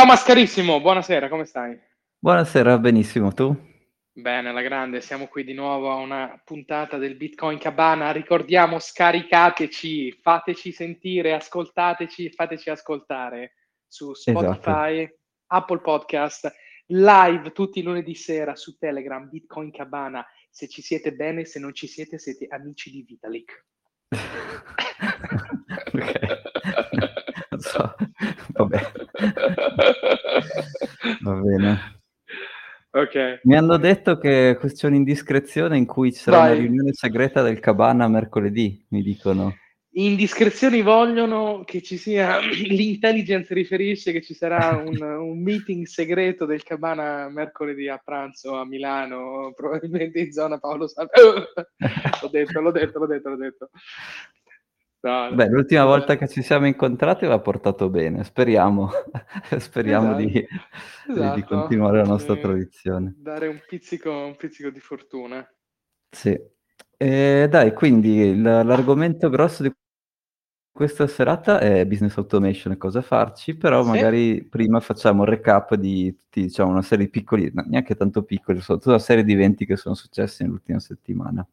Ciao Mascarissimo, buonasera, come stai? Buonasera, benissimo, tu? Bene, alla grande, siamo qui di nuovo a una puntata del Bitcoin Cabana. Ricordiamo, scaricateci, fateci sentire, ascoltateci, fateci ascoltare su Spotify, esatto. Apple Podcast, live tutti i lunedì sera su Telegram, Bitcoin Cabana. Se ci siete bene, se non ci siete, siete amici di Vitalik. ok. So. Vabbè. Va bene. Ok. Mi hanno detto che c'è un'indiscrezione in cui ci sarà Vai. una riunione segreta del Cabana mercoledì, mi dicono. Indiscrezioni vogliono che ci sia, l'intelligence riferisce che ci sarà un, un, meeting segreto del Cabana mercoledì a pranzo a Milano, probabilmente in zona Paolo Salve. l'ho detto, l'ho detto, l'ho detto, l'ho detto. No, Beh, l'ultima volta che ci siamo incontrati l'ha portato bene, speriamo, speriamo esatto. Di, esatto. di, continuare la nostra e tradizione. Dare un pizzico, un pizzico di fortuna. Sì. E dai, quindi l'argomento grosso di questa serata è business automation e cosa farci, però sì. magari prima facciamo un recap di tutti, diciamo, una serie di piccoli, neanche tanto piccoli, sono tutta una serie di eventi che sono successi nell'ultima settimana.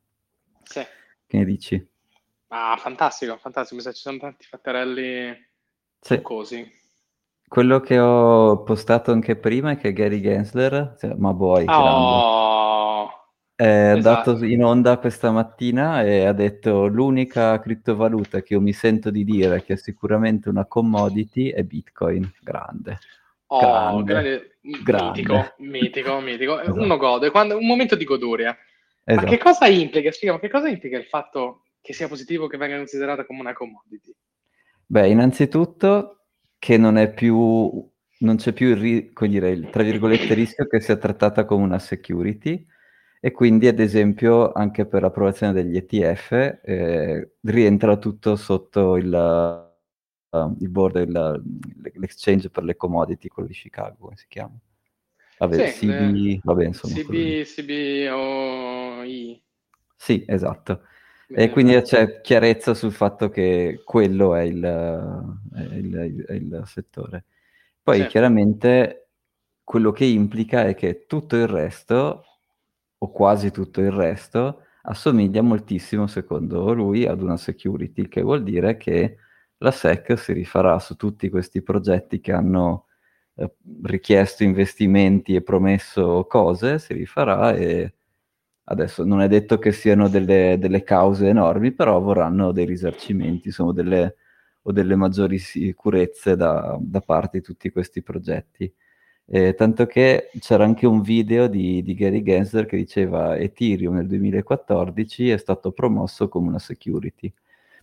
Sì. Che ne dici? Ah, fantastico, fantastico. Mi sa ci sono tanti fatterelli sì. così. Quello che ho postato anche prima è che Gary Gensler, cioè, ma boy, oh, è esatto. dato in onda questa mattina e ha detto l'unica criptovaluta che io mi sento di dire che è sicuramente una commodity è Bitcoin. Grande. Oh, grande, grande, grande. mitico, mitico, mitico. Esatto. Uno gode, quando, un momento di goduria. Esatto. Ma che cosa implica? Spiegami, che cosa implica il fatto che sia positivo che venga considerata come una commodity? Beh, innanzitutto che non è più, non c'è più il, ri- dire, il, tra virgolette, rischio che sia trattata come una security e quindi ad esempio anche per l'approvazione degli ETF eh, rientra tutto sotto il, uh, il board, il, l'exchange per le commodity, quello di Chicago, come si chiama? Vabbè, sì, CB, le... vabbè, insomma. CB, CBOI. Sì, esatto. E quindi c'è chiarezza sul fatto che quello è il, è il, è il settore. Poi sì. chiaramente quello che implica è che tutto il resto, o quasi tutto il resto, assomiglia moltissimo, secondo lui, ad una security, che vuol dire che la SEC si rifarà su tutti questi progetti che hanno eh, richiesto investimenti e promesso cose, si rifarà e Adesso non è detto che siano delle, delle cause enormi, però vorranno dei risarcimenti insomma, delle, o delle maggiori sicurezze da, da, parte di tutti questi progetti. Eh, tanto che c'era anche un video di, di Gary Gensler che diceva Ethereum nel 2014 è stato promosso come una security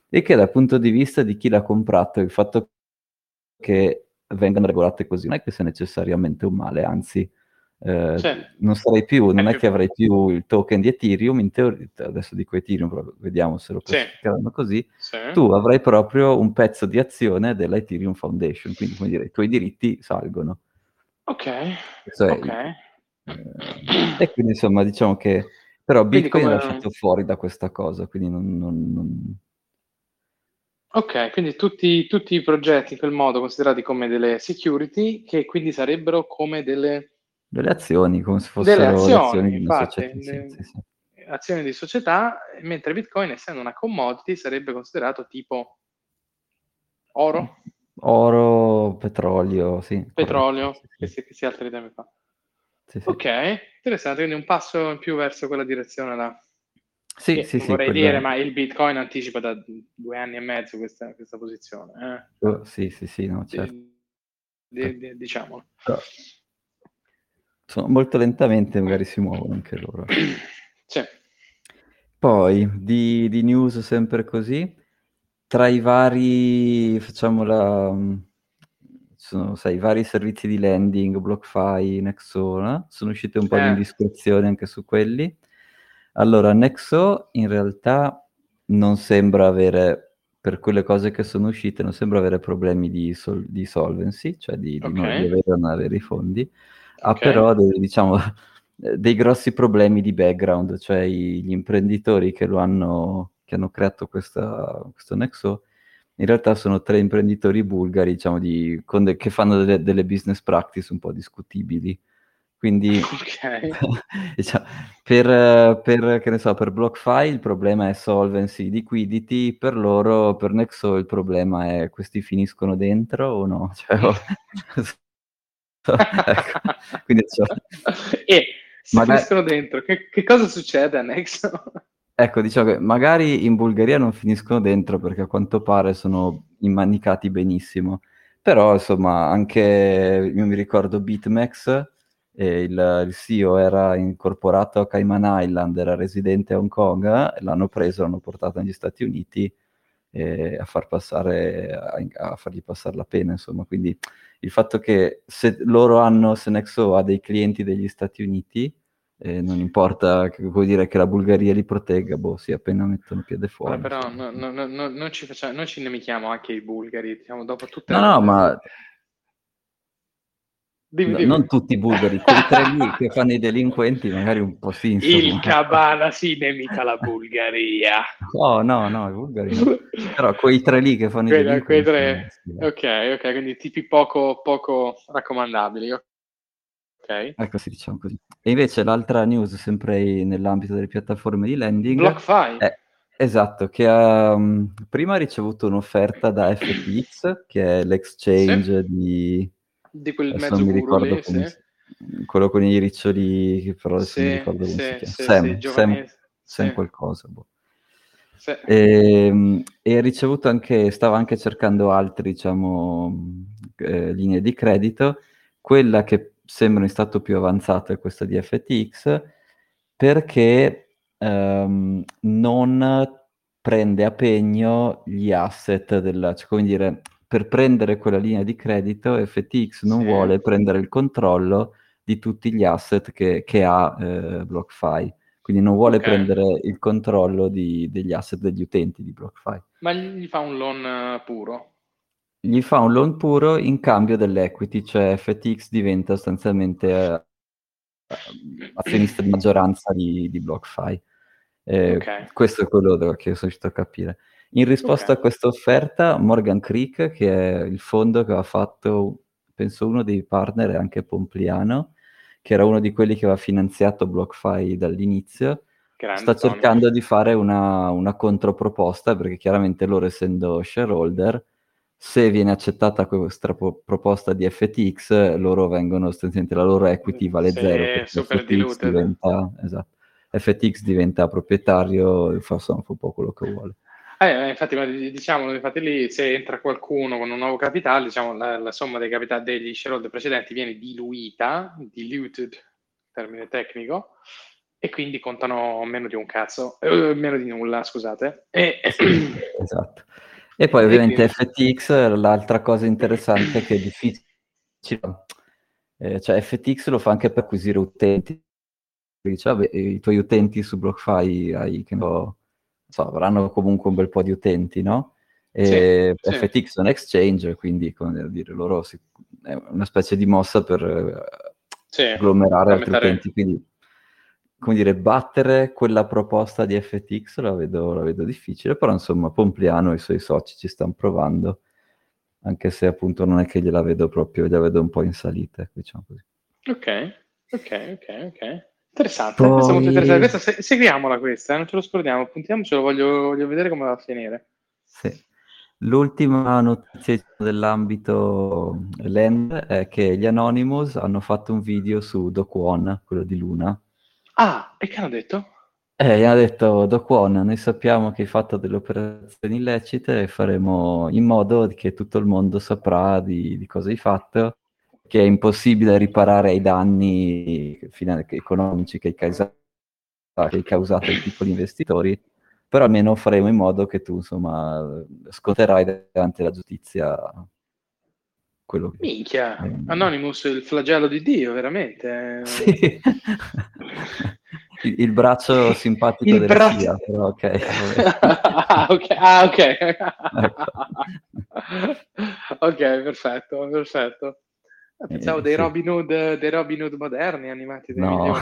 e che dal punto di vista di chi l'ha comprato il fatto che vengano regolate così non è che sia necessariamente un male, anzi eh, non sarei più, non è, è che avrei più il token di Ethereum, in teoria, adesso dico Ethereum, vediamo se lo classificheranno sì. così, sì. tu avrai proprio un pezzo di azione della Ethereum Foundation, quindi come dire, i tuoi diritti salgono. Ok, cioè, okay. Eh, e quindi insomma diciamo che però Bitcoin come... è lasciato fuori da questa cosa, quindi non... non, non... Ok, quindi tutti, tutti, i progetti in quel modo considerati come delle security, che quindi sarebbero come delle delle azioni, come se fossero delle azioni, azioni di infatti, società. Sì, sì, sì. Azioni di società, mentre Bitcoin, essendo una commodity, sarebbe considerato tipo oro? Oro, petrolio, sì. Petrolio, che si, che si altri temi fa. Ok, interessante, quindi un passo in più verso quella direzione là. Sì, sì, sì. Vorrei dire, ma il Bitcoin anticipa da due anni e mezzo questa, questa posizione. Eh? Oh, sì, sì, sì, no, certo. Di, di, diciamolo. Però, Insomma, molto lentamente magari si muovono anche loro. Sì. Poi, di, di news sempre così, tra i vari, facciamo la... Sono, sai, i vari servizi di lending, BlockFi, Nexo, sono uscite un po' eh. di indiscrezioni anche su quelli. Allora, Nexo in realtà non sembra avere, per quelle cose che sono uscite, non sembra avere problemi di, sol- di solvency, cioè di, di okay. non avere, non avere i fondi ha okay. però dei, diciamo, dei grossi problemi di background, cioè gli imprenditori che lo hanno, che hanno creato questa, questo Nexo in realtà sono tre imprenditori bulgari, diciamo, di, de- che fanno delle, delle, business practice un po' discutibili. Quindi, okay. diciamo, per, per, che ne so, per BlockFi il problema è solvency, liquidity, per loro, per Nexo il problema è questi finiscono dentro o no? Cioè, ecco. Quindi, cioè, e se magari... finiscono dentro, che, che cosa succede a Nexo? Ecco, diciamo che magari in Bulgaria non finiscono dentro perché a quanto pare sono immanicati benissimo, però insomma anche, io mi ricordo BitMEX, eh, il, il, CEO era incorporato a Cayman Island, era residente a Hong Kong, l'hanno preso, l'hanno portato negli Stati Uniti eh, a, far passare, a, a, fargli passare la pena, insomma, quindi il fatto che se loro hanno, se Nexo ha dei clienti degli Stati Uniti, eh, non importa che, vuol dire che la Bulgaria li protegga, boh, sì, appena mettono piede fuori. Ma però no, no, no, non, ci facciamo, non ci nemichiamo anche i bulgari, diciamo, dopo tutte No, le... no, ma... Dimmi, dimmi. Non tutti i bulgari, quei tre lì che fanno i delinquenti magari un po' sì. Insomma. Il Cabana si nemica la Bulgaria. Oh, no, no, i bulgari no. Però quei tre lì che fanno quei, i delinquenti. Tre, ok, ok, quindi tipi poco, poco raccomandabili, Ok. Ecco, sì, diciamo così. E invece l'altra news, sempre nell'ambito delle piattaforme di lending... BlockFi. È, esatto, che ha, um, prima ha ricevuto un'offerta da FTX, che è l'exchange sì. di... Di quel mezzo non mi ricordo lì, come sì. si... Quello con i riccioli, che però adesso sì, mi ricordo come si chiama. Sam, Sam, Sam qualcosa, boh. Sì. E, ehm, e, ha ricevuto anche, stava anche cercando altre, diciamo, eh, linee di credito. Quella che sembra in stato più avanzato è questa di FTX, perché um, non prende a pegno gli asset della, cioè come dire, per prendere quella linea di credito FTX non sì. vuole prendere il controllo di tutti gli asset che, che ha eh, BlockFi. Quindi non vuole okay. prendere il controllo di, degli asset degli utenti di BlockFi. Ma gli fa un loan eh, puro? gli fa un loan puro in cambio dell'equity, cioè FTX diventa sostanzialmente eh, azionista di maggioranza di, di BlockFi. Eh, okay. Questo è quello che sono riuscito a capire. In risposta okay. a questa offerta, Morgan Creek, che è il fondo che aveva fatto, penso uno dei partner, è anche Pompliano, che era uno di quelli che aveva finanziato BlockFi dall'inizio, Grande sta cercando Tony. di fare una, una controproposta, perché chiaramente loro essendo shareholder se viene accettata questa proposta di FTX, loro vengono sostanzialmente la loro equity vale sì, zero. Super FTX diventa, esatto, FTX diventa proprietario, fa un po' quello che vuole. Eh, eh infatti, diciamo, infatti lì se entra qualcuno con un nuovo capitale, diciamo, la, la somma dei capitali degli shareholder precedenti viene diluita, diluted, termine tecnico, e quindi contano meno di un cazzo, eh, meno di nulla, scusate. E... esatto. E poi ovviamente FTX, l'altra cosa interessante è che è difficile, eh, cioè FTX lo fa anche per acquisire utenti, dice, vabbè, i tuoi utenti su BlockFi hai, che no, so, avranno comunque un bel po' di utenti, no? E sì, FTX sì. è un exchange, quindi come dire, loro si, è una specie di mossa per eh, sì, agglomerare altri utenti, quindi come dire, battere quella proposta di FTX la vedo, la vedo difficile, però insomma Pompliano e i suoi soci ci stanno provando, anche se appunto non è che gliela vedo proprio, gliela vedo un po' in salita, diciamo così. Ok, ok, ok, ok. Interessante, Poi... questa molto interessante. Questa, se- seguiamola questa, eh, non ce lo scordiamo, puntiamocelo, voglio, voglio vedere come va a finire. Sì. L'ultima notizia dell'ambito Land è che gli Anonymous hanno fatto un video su Dokwon, quello di Luna, Ah, e che hanno detto? Eh, gli hanno detto, Do Kwon, noi sappiamo che hai fatto delle operazioni illecite e faremo in modo che tutto il mondo saprà di, di cosa hai fatto, che è impossibile riparare ai danni economici che hai, causato, che hai causato ai piccoli investitori, però almeno faremo in modo che tu, insomma, sconterai davanti alla giustizia quello che... Minchia, eh, Anonymous, il flagello di Dio, veramente. Sì. il, il, braccio simpatico il della braccio... CIA, però ok. ah, ok, ah, ok. ecco. ok, perfetto, perfetto. Pensavo eh, dei, sì. Robin Hood, dei Robin Hood moderni animati dei no.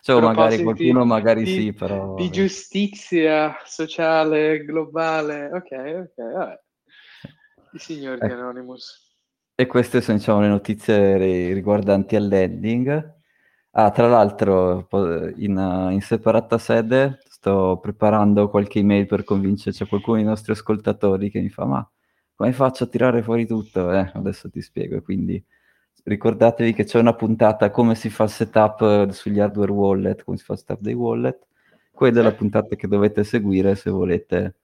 cioè, magari qualcuno magari di, sì, però... Di giustizia sociale, globale. Ok, ok, vabbè. I signori ecco. di Anonymous. E queste sono diciamo, le notizie riguardanti al landing. Ah, tra l'altro, in, in, separata sede sto preparando qualche email per convincere, c'è qualcuno dei nostri ascoltatori che mi fa, ma come faccio a tirare fuori tutto? Eh, adesso ti spiego, quindi ricordatevi che c'è una puntata come si fa il setup sugli hardware wallet, come si fa il setup dei wallet, quella è la puntata che dovete seguire se volete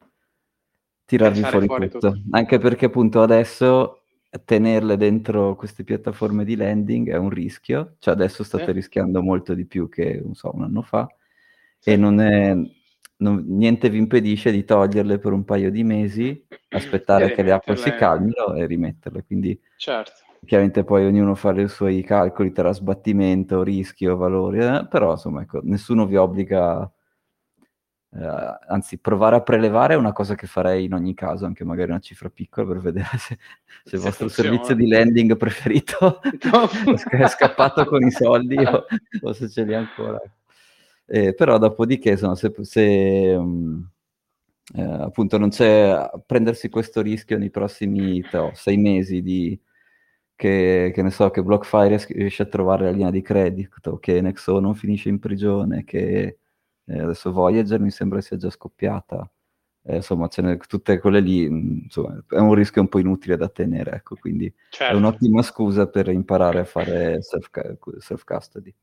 tirarvi fuori, fuori tutto. tutto. Anche perché appunto adesso tenerle dentro queste piattaforme di landing è un rischio, cioè adesso state sì. rischiando molto di più che, non so, un anno fa, sì. e non è, non, niente vi impedisce di toglierle per un paio di mesi, aspettare che le acque si calmino e rimetterle, quindi certo. chiaramente poi ognuno fa i suoi calcoli tra sbattimento, rischio, valori, eh, però insomma ecco, nessuno vi obbliga Uh, anzi, provare a prelevare è una cosa che farei in ogni caso, anche magari una cifra piccola per vedere se, se il vostro funziona. servizio di landing preferito è scappato con i soldi o, o, se ce li ha ancora. Eh, però dopodiché, insomma, se, se um, eh, appunto non c'è prendersi questo rischio nei prossimi to, sei mesi di che, che, ne so, che BlockFire riesce a trovare la linea di credito, che Nexo non finisce in prigione, che eh, adesso Voyager mi sembra sia già scoppiata. Eh, insomma, tutte quelle lì, mm, insomma, è un rischio un po' inutile da tenere, ecco, quindi certo. è un'ottima scusa per imparare a fare self-custody.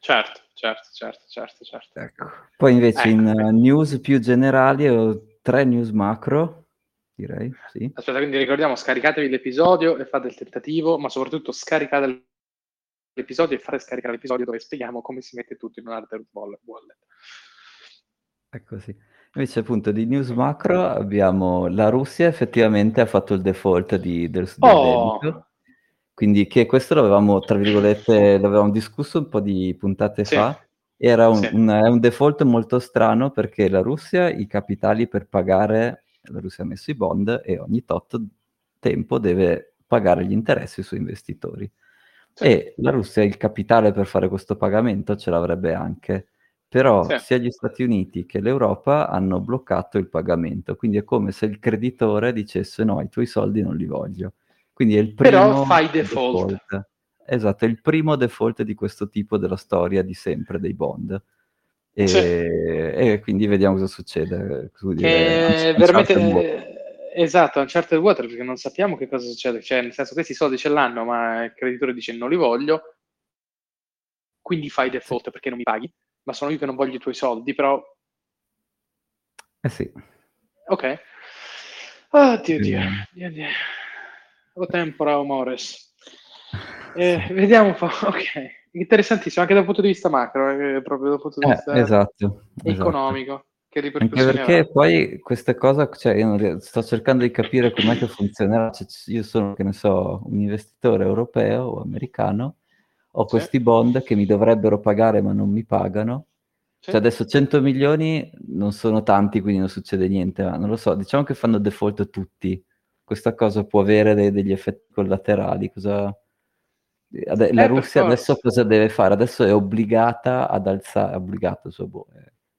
Certo, certo, certo, certo, certo. Ecco. Poi invece ecco. in uh, news più generali ho tre news macro, direi, sì. Aspetta, quindi ricordiamo, scaricatevi l'episodio e fate il tentativo, ma soprattutto scaricate l'episodio e fare scaricare l'episodio dove spieghiamo come si mette tutto in un hardware wallet. Ecco sì. Invece appunto di news macro abbiamo la Russia effettivamente ha fatto il default di, del, del oh. debito, quindi che questo l'avevamo, tra virgolette, l'avevamo discusso un po' di puntate sì. fa, era un, sì. un, è un default molto strano perché la Russia i capitali per pagare, la Russia ha messo i bond e ogni tot tempo deve pagare gli interessi sui investitori. Sì. E la Russia il capitale per fare questo pagamento ce l'avrebbe anche però sì. sia gli Stati Uniti che l'Europa hanno bloccato il pagamento, quindi è come se il creditore dicesse no, i tuoi soldi non li voglio. Quindi è il primo Però fai default. default. Esatto, è il primo default di questo tipo della storia di sempre dei bond. E, sì. e quindi vediamo cosa succede. Che veramente... Esatto, a Uncharted Water, perché non sappiamo che cosa succede. Cioè, nel senso, questi soldi ce l'hanno, ma il creditore dice non li voglio, quindi fai default sì. perché non mi paghi ma sono io che non voglio i tuoi soldi, però... Eh sì. Ok. Oh, Dio, Dio, Dio, Dio. O tempora o mores. Eh, sì. Vediamo un po', ok. Interessantissimo, anche dal punto di vista macro, eh, proprio dal punto di eh, vista eh, esatto, economico. Esatto. Che anche perché ha? poi queste cose, cioè io sto cercando di capire com'è che funzionerà. Cioè, io sono, che ne so, un investitore europeo o americano ho questi bond che mi dovrebbero pagare ma non mi pagano. Cioè adesso 100 milioni non sono tanti, quindi non succede niente, ma non lo so, diciamo che fanno default tutti. Questa cosa può avere dei, degli effetti collaterali. Cosa... Ade- la eh, Russia adesso cosa deve fare? Adesso è obbligata ad alzare, obbligata, so, boh,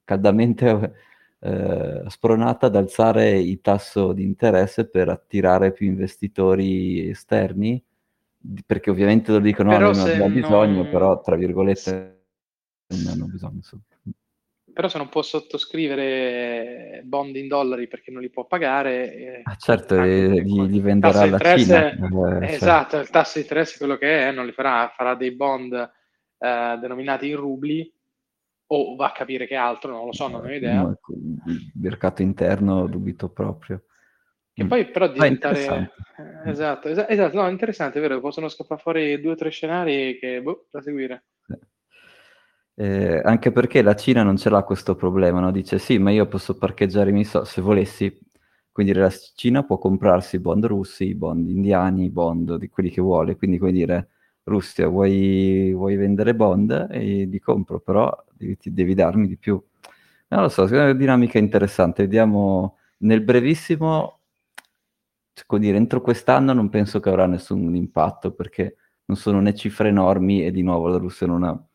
caldamente eh, spronata ad alzare il tasso di interesse per attirare più investitori esterni perché ovviamente lo dicono, però no, non abbiamo bisogno, però tra virgolette non hanno bisogno. Insomma. Però se non può sottoscrivere bond in dollari perché non li può pagare... Eh, ah, certo, eh, gli, gli venderà la Cina. Eh, esatto, il tasso di interesse quello che è, non li farà, farà dei bond eh, denominati in rubli o va a capire che altro, non lo so, non ho idea. No, il mercato interno dubito proprio. Che poi però diventare... Ah, esatto, es- esatto, no, interessante, è vero, possono scappare fuori due o tre scenari che, boh, da seguire. Eh, anche perché la Cina non ce l'ha questo problema, no? Dice sì, ma io posso parcheggiare i miei soldi, se volessi, quindi la Cina può comprarsi i bond russi, i bond indiani, i bond di quelli che vuole, quindi come dire, Russia, vuoi, vuoi vendere bond e li compro, però devi, devi darmi di più. Non lo so, è una dinamica interessante, vediamo nel brevissimo come dire, entro quest'anno non penso che avrà nessun impatto perché non sono né cifre enormi e di nuovo la Russia non ha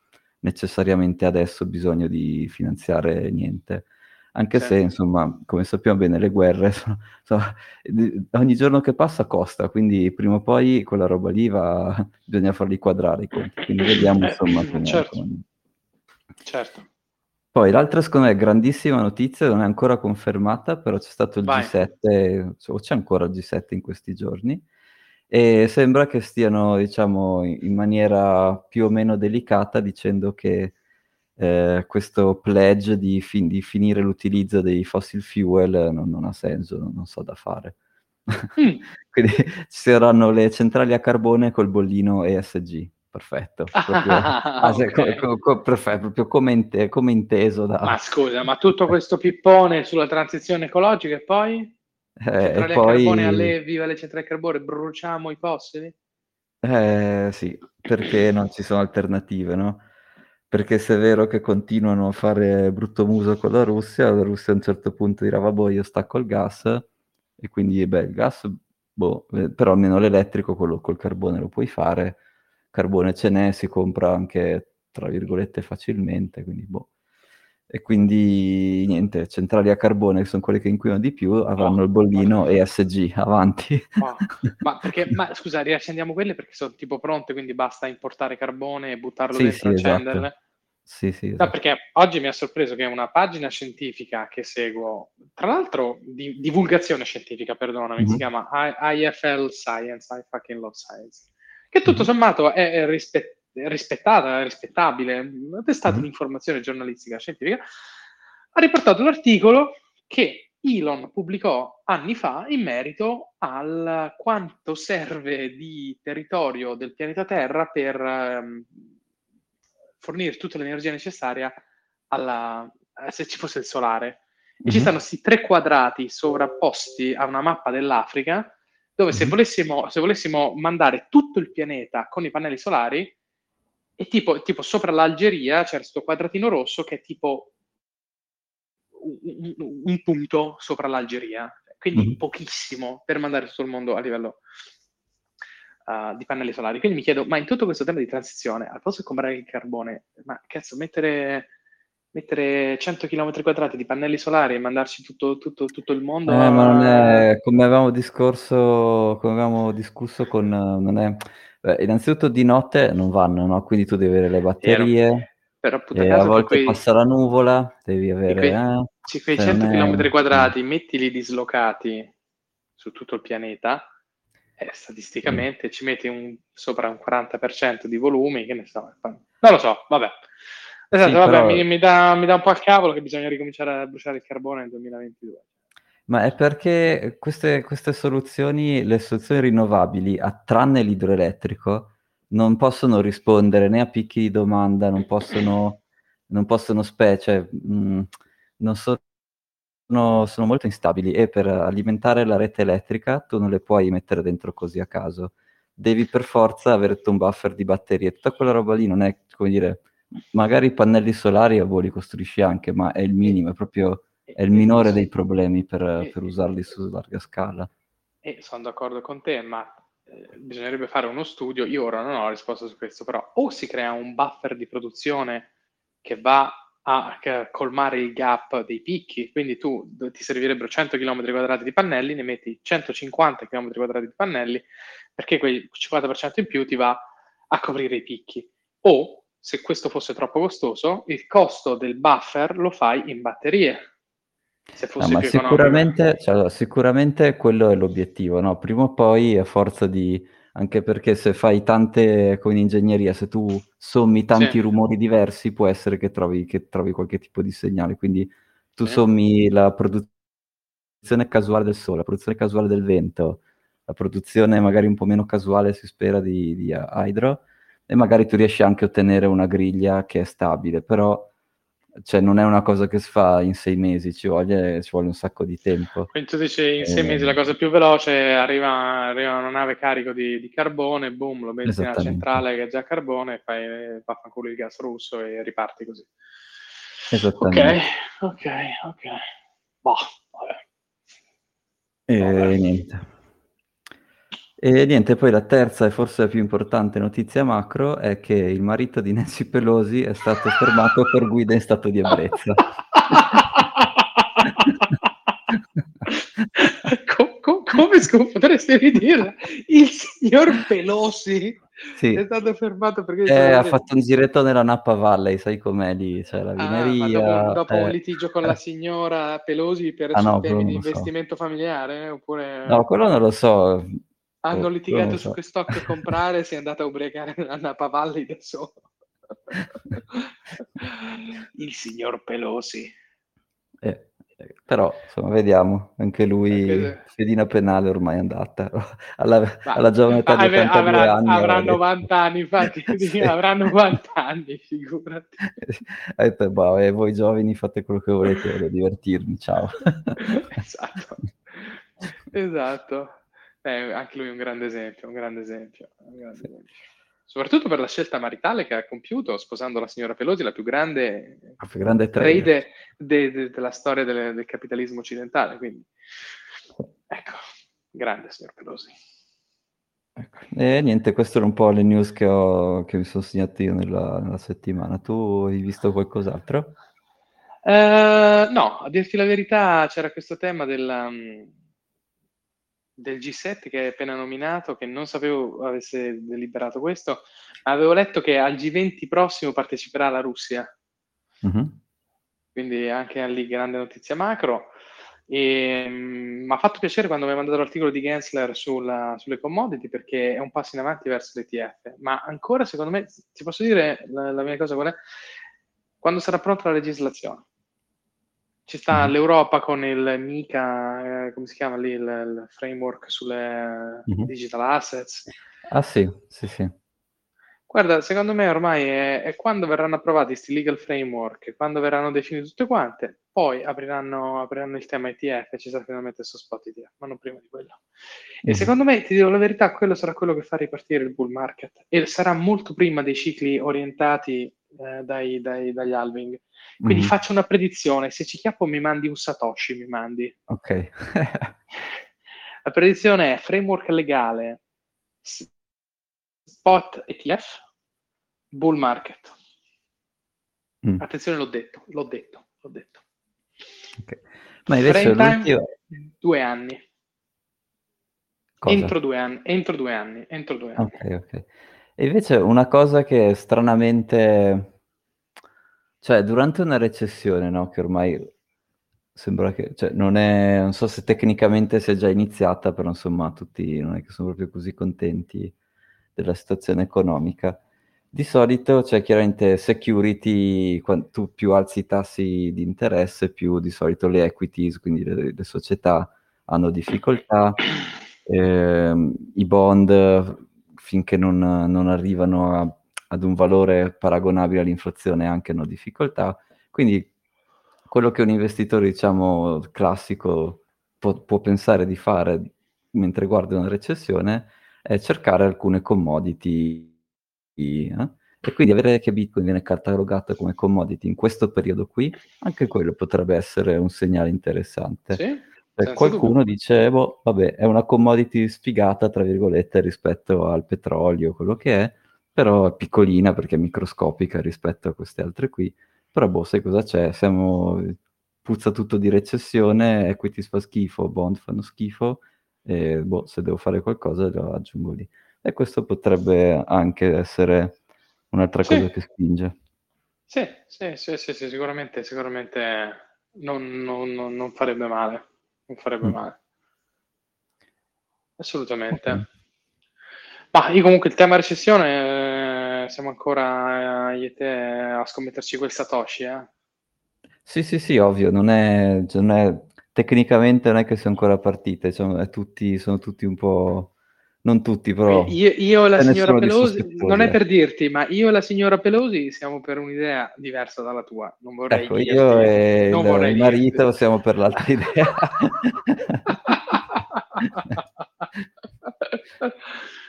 necessariamente adesso bisogno di finanziare niente. Anche certo. se, insomma, come sappiamo bene, le guerre, sono, sono, ogni giorno che passa costa, quindi prima o poi quella roba lì va, bisogna farli quadrare i conti. Quindi vediamo, insomma, come, certo. Come... certo. Poi l'altra, secondo me, grandissima notizia, non è ancora confermata, però c'è stato il Vai. G7, o c'è ancora il G7 in questi giorni, e sembra che stiano, diciamo, in maniera più o meno delicata dicendo che eh, questo pledge di, fin- di, finire l'utilizzo dei fossil fuel non, non ha senso, non, non, so da fare. Mm. Quindi ci saranno le centrali a carbone col bollino ESG. Perfetto, proprio, ah, okay. co- co- perfetto, proprio come, inte- come, inteso. Da... Ma scusa, ma tutto questo pippone sulla transizione ecologica e poi? Eh, e poi... carbone alle, viva le centrali a carbone, bruciamo i fossili? Eh sì, perché non ci sono alternative, no? Perché se è vero che continuano a fare brutto muso con la Russia, la Russia a un certo punto dirà vabbè io stacco il gas e quindi beh il gas, boh, eh, però almeno l'elettrico quello col carbone lo puoi fare, carbone ce n'è, si compra anche tra virgolette facilmente, quindi boh e quindi niente, centrali a carbone, che sono quelle che inquinano di più, avranno oh, il bollino oh. ESG avanti. Oh. Ma, perché, ma scusa, riaccendiamo quelle perché sono tipo pronte, quindi basta importare carbone e buttarlo sì, dentro sì, accenderle? Esatto. Sì, sì, esatto. No, perché oggi mi ha sorpreso che una pagina scientifica che seguo, tra l'altro di divulgazione scientifica, perdonami, mm-hmm. si chiama I- IFL Science, I fucking love science, che tutto mm-hmm. sommato è, è rispetto rispettata, rispettabile, una testata di informazione giornalistica scientifica, ha riportato l'articolo che Elon pubblicò anni fa in merito al quanto serve di territorio del pianeta Terra per um, fornire tutta l'energia necessaria alla, se ci fosse il solare. Mm-hmm. E ci mhm. stanno questi tre quadrati sovrapposti a una mappa dell'Africa, dove se, mhm. volessimo, se volessimo mandare tutto il pianeta con i pannelli solari, e tipo, tipo sopra l'Algeria c'è questo quadratino rosso che è tipo un, un, un punto sopra l'Algeria, quindi mm-hmm. pochissimo per mandare tutto il mondo a livello uh, di pannelli solari. Quindi mi chiedo, ma in tutto questo tema di transizione, al posto di comprare il carbone, ma cazzo, mettere, mettere 100 km quadrati di pannelli solari e mandarci tutto, tutto, tutto il mondo? Eh, a... ma non è, come avevamo discorso, come avevamo discusso con, non è Beh, innanzitutto di notte non vanno, no? Quindi tu devi avere le batterie. Però, e a volte quei... passa la nuvola, devi avere... Quei, eh, quei 100 km è... quadrati, mettili dislocati su tutto il pianeta, eh, statisticamente mm. ci metti un, sopra un 40% di volumi, che ne so. Non lo so, vabbè. Esatto, sì, vabbè, però... mi, mi dà un po' al cavolo che bisogna ricominciare a bruciare il carbone nel 2022. Ma è perché queste, queste soluzioni, le soluzioni rinnovabili, a, tranne l'idroelettrico, non possono rispondere né a picchi di domanda, non possono, non possono spe- cioè, mh, mm, non sono, sono molto instabili e per alimentare la rete elettrica tu non le puoi mettere dentro così a caso. Devi per forza avere un buffer di batterie. Tutta quella roba lì non è, come dire, magari i pannelli solari a voi li costruisci anche, ma è il minimo, è proprio è il minore dei problemi per, per usarli su larga scala. E sono d'accordo con te, ma eh, bisognerebbe fare uno studio. Io ora non ho la risposta su questo, però o si crea un buffer di produzione che va a colmare il gap dei picchi, quindi tu ti servirebbero 100 km quadrati di pannelli, ne metti 150 km quadrati di pannelli, perché quel 50% in più ti va a coprire i picchi. O, se questo fosse troppo costoso, il costo del buffer lo fai in batterie, se fosse no, sicuramente, cioè, sicuramente, quello è l'obiettivo, no? Prima o poi a forza di... anche perché se fai tante, come in ingegneria, se tu sommi tanti sì. rumori diversi, può essere che trovi, che trovi, qualche tipo di segnale. Quindi tu sì. sommi la produzione casuale del sole, la produzione casuale del vento, la produzione magari un po' meno casuale, si spera, di, di hydro, e magari tu riesci anche a ottenere una griglia che è stabile, però cioè non è una cosa che si fa in sei mesi, ci vuole, ci vuole un sacco di tempo. Quindi tu dici in sei eh, mesi la cosa più veloce, arriva, arriva una nave carico di, di carbone, boom, lo metti nella centrale che è già carbone, fai vaffanculo il gas russo e riparti così. Esattamente. Ok, ok, ok. Boh, vabbè. E vabbè. niente. E niente, poi la terza e forse la più importante notizia macro è che il marito di Nancy Pelosi è stato fermato per guida in stato di ebbrezza. co- co- come potresti ridire? Il signor Pelosi sì. è stato fermato perché... Eh, ha fatto un giretto nella Napa Valley, sai com'è lì, c'è la vineria. Ah, dopo, dopo eh. un litigio con la signora Pelosi per ah, no, temi di investimento so. familiare? Oppure... No, quello non lo so. Hanno litigato su so. che stock comprare, si è andata a ubriacare nella Napa Valley da solo. Il signor Pelosi. Eh. Però, insomma, vediamo, anche lui, anche fedina penale ormai è andata, alla, alla giovane età di 82 avrà, anni. Avrà 90 anni, infatti, avrà 90 anni, figurati. Ha detto, boh, eh, voi giovani fate quello che volete, voglio divertirmi, ciao. esatto, esatto. Eh, anche lui è un grande esempio, un grande esempio. Un grande esempio soprattutto per la scelta maritale che ha compiuto sposando la signora Pelosi, la più grande, la più grande trade de, de, della storia del, del, capitalismo occidentale. Quindi, ecco, grande signor Pelosi. Ecco. E niente, queste erano un po' le news che, ho, che mi sono segnato io nella, nella, settimana. Tu hai visto qualcos'altro? Uh, no, a dirti la verità, c'era questo tema della, del G7 che hai appena nominato, che non sapevo avesse deliberato questo, avevo letto che al G20 prossimo parteciperà la Russia. Mm-hmm. Quindi anche lì grande notizia macro. E, um, mi ha fatto piacere quando mi ha mandato l'articolo di Gensler sulla, sulle commodity perché è un passo in avanti verso l'ETF. Ma ancora, secondo me, ti posso dire la, la mia cosa qual è? Quando sarà pronta la legislazione ci sta mm-hmm. l'Europa con il MICA, eh, come si chiama lì, il, il framework sulle mm-hmm. digital assets. Ah sì, sì, sì. Guarda, secondo me ormai è, è quando verranno approvati questi legal framework, quando verranno definite tutte quante, poi apriranno, apriranno il tema ETF e ci sarà finalmente questo spot ETF, ma non prima di quello. Mm-hmm. E secondo me, ti dico la verità, quello sarà quello che fa ripartire il bull market e sarà molto prima dei cicli orientati eh, dai, dai, dagli halving. Quindi mm. faccio una predizione, se ci chiappo mi mandi un Satoshi, mi mandi. Ok. La predizione è framework legale, spot ETF, bull market. Mm. Attenzione, l'ho detto, l'ho detto, l'ho detto. Okay. Ma invece l'ultimo... due anni. Entro due anni, entro due anni, entro due anni. Ok, ok. E invece una cosa che stranamente cioè, durante una recessione, no, che ormai sembra che, cioè, non è, non so se tecnicamente sia già iniziata, però insomma tutti non è che sono proprio così contenti della situazione economica. Di solito c'è chiaramente security, tu più alzi i tassi di interesse, più di solito le equities, quindi le, le società hanno difficoltà, eh, i bond finché non, non arrivano a ad un valore paragonabile all'inflazione anche hanno difficoltà. Quindi quello che un investitore, diciamo, classico può, può pensare di fare mentre guarda una recessione è cercare alcune commodity eh? e quindi avere che Bitcoin viene catalogato come commodity in questo periodo qui, anche quello potrebbe essere un segnale interessante. Sì, qualcuno dubbio. dice, boh, vabbè, è una commodity sfigata, tra virgolette, rispetto al petrolio, quello che è, però è piccolina perché è microscopica rispetto a queste altre qui. Però boh, sai cosa c'è? Siamo... Puzza tutto di recessione, equities fa schifo, bond fanno schifo, e boh, se devo fare qualcosa lo aggiungo lì. E questo potrebbe anche essere un'altra sì. cosa che spinge. Sì, sì, sì, sì, sì sicuramente, sicuramente non, non, non, farebbe male. Non farebbe mm. male. Assolutamente. Okay. Ma io comunque il tema recessione eh, siamo ancora eh, io e te a scommetterci quel Satoshi, eh? Sì, sì, sì, ovvio, non è, cioè, non è tecnicamente non è che sia ancora partite, cioè, tutti, sono tutti un po'... non tutti, però... Io, io e la signora Pelosi, non è per dirti, ma io e la signora Pelosi siamo per un'idea diversa dalla tua, non vorrei ecco, dirti, io e non il, vorrei il marito dirti. siamo per l'altra idea.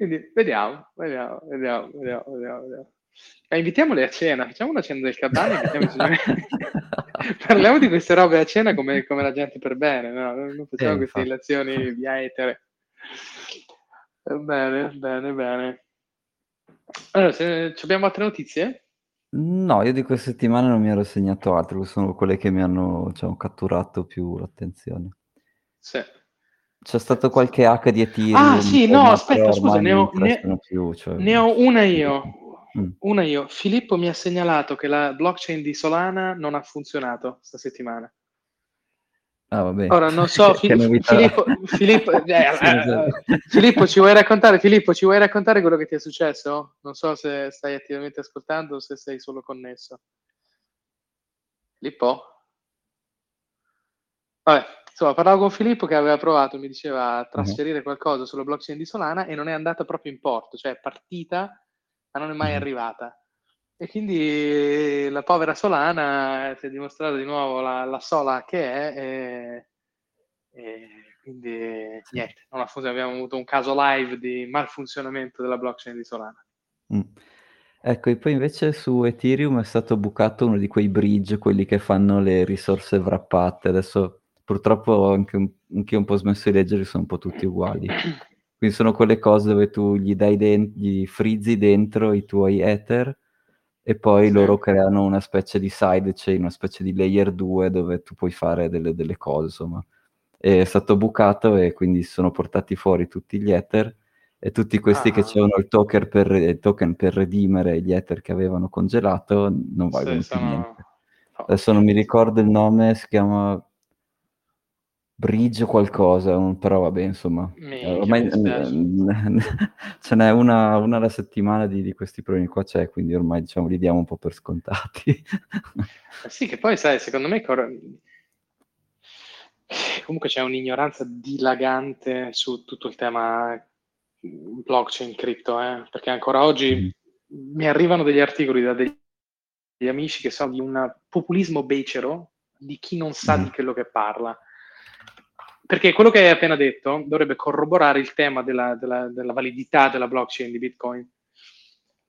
Quindi vediamo, vediamo, vediamo, vediamo, vediamo. vediamo. Ma invitiamoli a cena, facciamo una cena del Cabani, parliamo di queste robe a cena come, come la gente per bene, no? non facciamo eh, queste illazioni via etere. Bene, bene, bene. Allora, se, abbiamo altre notizie? No, io di questa settimana non mi ero segnato altro, sono quelle che mi hanno diciamo, catturato più l'attenzione. Sì. C'è stato qualche hack di Ethereum. Ah, sì, no, aspetta, scusa, ne ho, ne, più, cioè... ne ho, una io. Mm. Una io. Filippo mi ha segnalato che la blockchain di Solana non ha funzionato questa settimana. Ah, vabbè. Ora non so, Fi- Filippo, Filippo, eh, eh, Filippo, ci vuoi raccontare, Filippo, ci vuoi raccontare quello che ti è successo? Non so se stai attivamente ascoltando o se sei solo connesso. Filippo? Vabbè, insomma, parlavo con Filippo che aveva provato, mi diceva, a trasferire uh-huh. qualcosa sulla blockchain di Solana e non è andata proprio in porto, cioè è partita ma non è mai uh-huh. arrivata. E quindi la povera Solana si è dimostrata di nuovo la, la sola che è e, e quindi niente, non ha funzionato. abbiamo avuto un caso live di malfunzionamento della blockchain di Solana. Mm. Ecco, e poi invece su Ethereum è stato bucato uno di quei bridge, quelli che fanno le risorse wrappate. Adesso purtroppo anche, un, anche un po' smesso di leggere, sono un po' tutti uguali. Quindi sono quelle cose dove tu gli dai den- gli frizzi dentro i tuoi Ether e poi sì. loro creano una specie di sidechain, una specie di layer 2 dove tu puoi fare delle, delle cose, insomma. E è stato bucato e quindi sono portati fuori tutti gli Ether e tutti questi ah. che c'erano il token, per, il token per redimere gli Ether che avevano congelato non valgono sì, più sono... niente. Adesso non mi ricordo il nome, si chiama Bridge qualcosa, però vabbè, insomma, ormai ce n'è una, una, alla settimana di, di, questi problemi qua c'è, quindi ormai diciamo li diamo un po' per scontati. Sì, che poi sai, secondo me cor- comunque c'è un'ignoranza dilagante su tutto il tema blockchain, cripto, eh? perché ancora oggi mm. mi arrivano degli articoli da degli amici che sono di un populismo becero di chi non sa mm. di quello che parla perché quello che hai appena detto dovrebbe corroborare il tema della, della, della validità della blockchain di Bitcoin.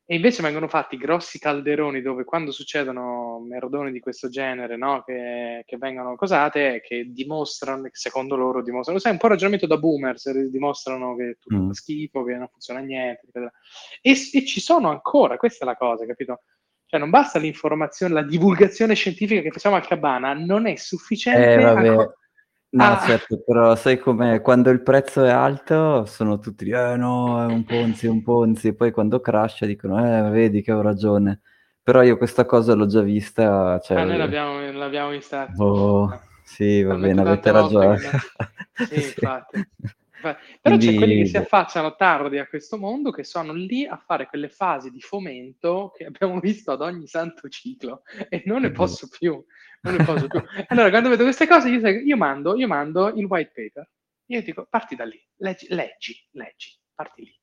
E invece vengono fatti grossi calderoni dove quando succedono merdoni di questo genere, no? che, che, vengono cosate, che dimostrano, secondo loro dimostrano, sai, un po' ragionamento da boomers, dimostrano che tutto mm. è schifo, che non funziona niente, e, e, ci sono ancora, questa è la cosa, capito? Cioè non basta l'informazione, la divulgazione scientifica che facciamo al Cabana, non è sufficiente eh, ancora No, ah. certo, però sai com'è? Quando il prezzo è alto sono tutti, eh no, è un Ponzi, è un Ponzi, e poi quando crasha dicono, eh, vedi che ho ragione. Però io questa cosa l'ho già vista. Cioè... Ah, noi l'abbiamo, l'abbiamo vista. Oh, sì, va bene, avete ragione. Che... Sì, infatti. Però Quindi... c'è quelli che si affacciano tardi a questo mondo che sono lì a fare quelle fasi di fomento che abbiamo visto ad ogni santo ciclo e non ne posso più. Allora, quando vedo queste cose, io, io, mando, io mando il white paper. Io dico, parti da lì, leggi, leggi, leggi parti lì.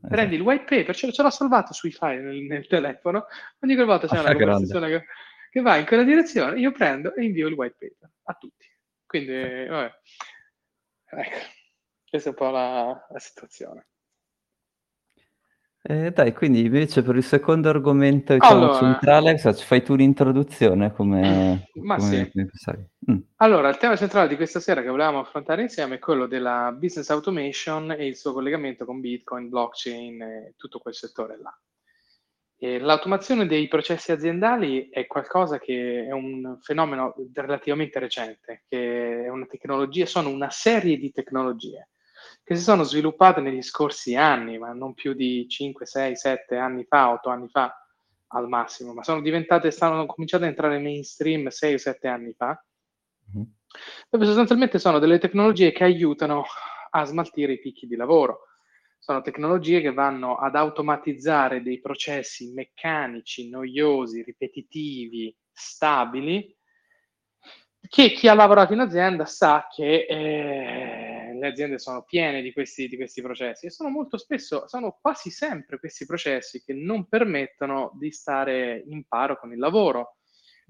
Esatto. Prendi il white paper, ce, ce l'ho salvato sui file nel, nel telefono, ogni volta c'è una conversazione che, che, va in quella direzione, io prendo e invio il white paper a tutti. Quindi, vabbè. Ecco. Questa è un po' la, la situazione. Eh, dai, quindi invece per il secondo argomento diciamo, allora, centrale, fai tu l'introduzione come, ma come, sì. come mm. Allora, il tema centrale di questa sera che volevamo affrontare insieme è quello della business automation e il suo collegamento con Bitcoin, blockchain e tutto quel settore là. E l'automazione dei processi aziendali è qualcosa che è un fenomeno relativamente recente, che è una tecnologia, sono una serie di tecnologie che si sono sviluppate negli scorsi anni, ma non più di 5, 6, 7 anni fa, 8 anni fa al massimo, ma sono diventate, stanno cominciate a entrare mainstream 6 o 7 anni fa, mm-hmm. dove sostanzialmente sono delle tecnologie che aiutano a smaltire i picchi di lavoro. Sono tecnologie che vanno ad automatizzare dei processi meccanici, noiosi, ripetitivi, stabili, che chi ha lavorato in azienda sa che eh, le aziende sono piene di questi, di questi, processi e sono molto spesso, sono quasi sempre questi processi che non permettono di stare in paro con il lavoro,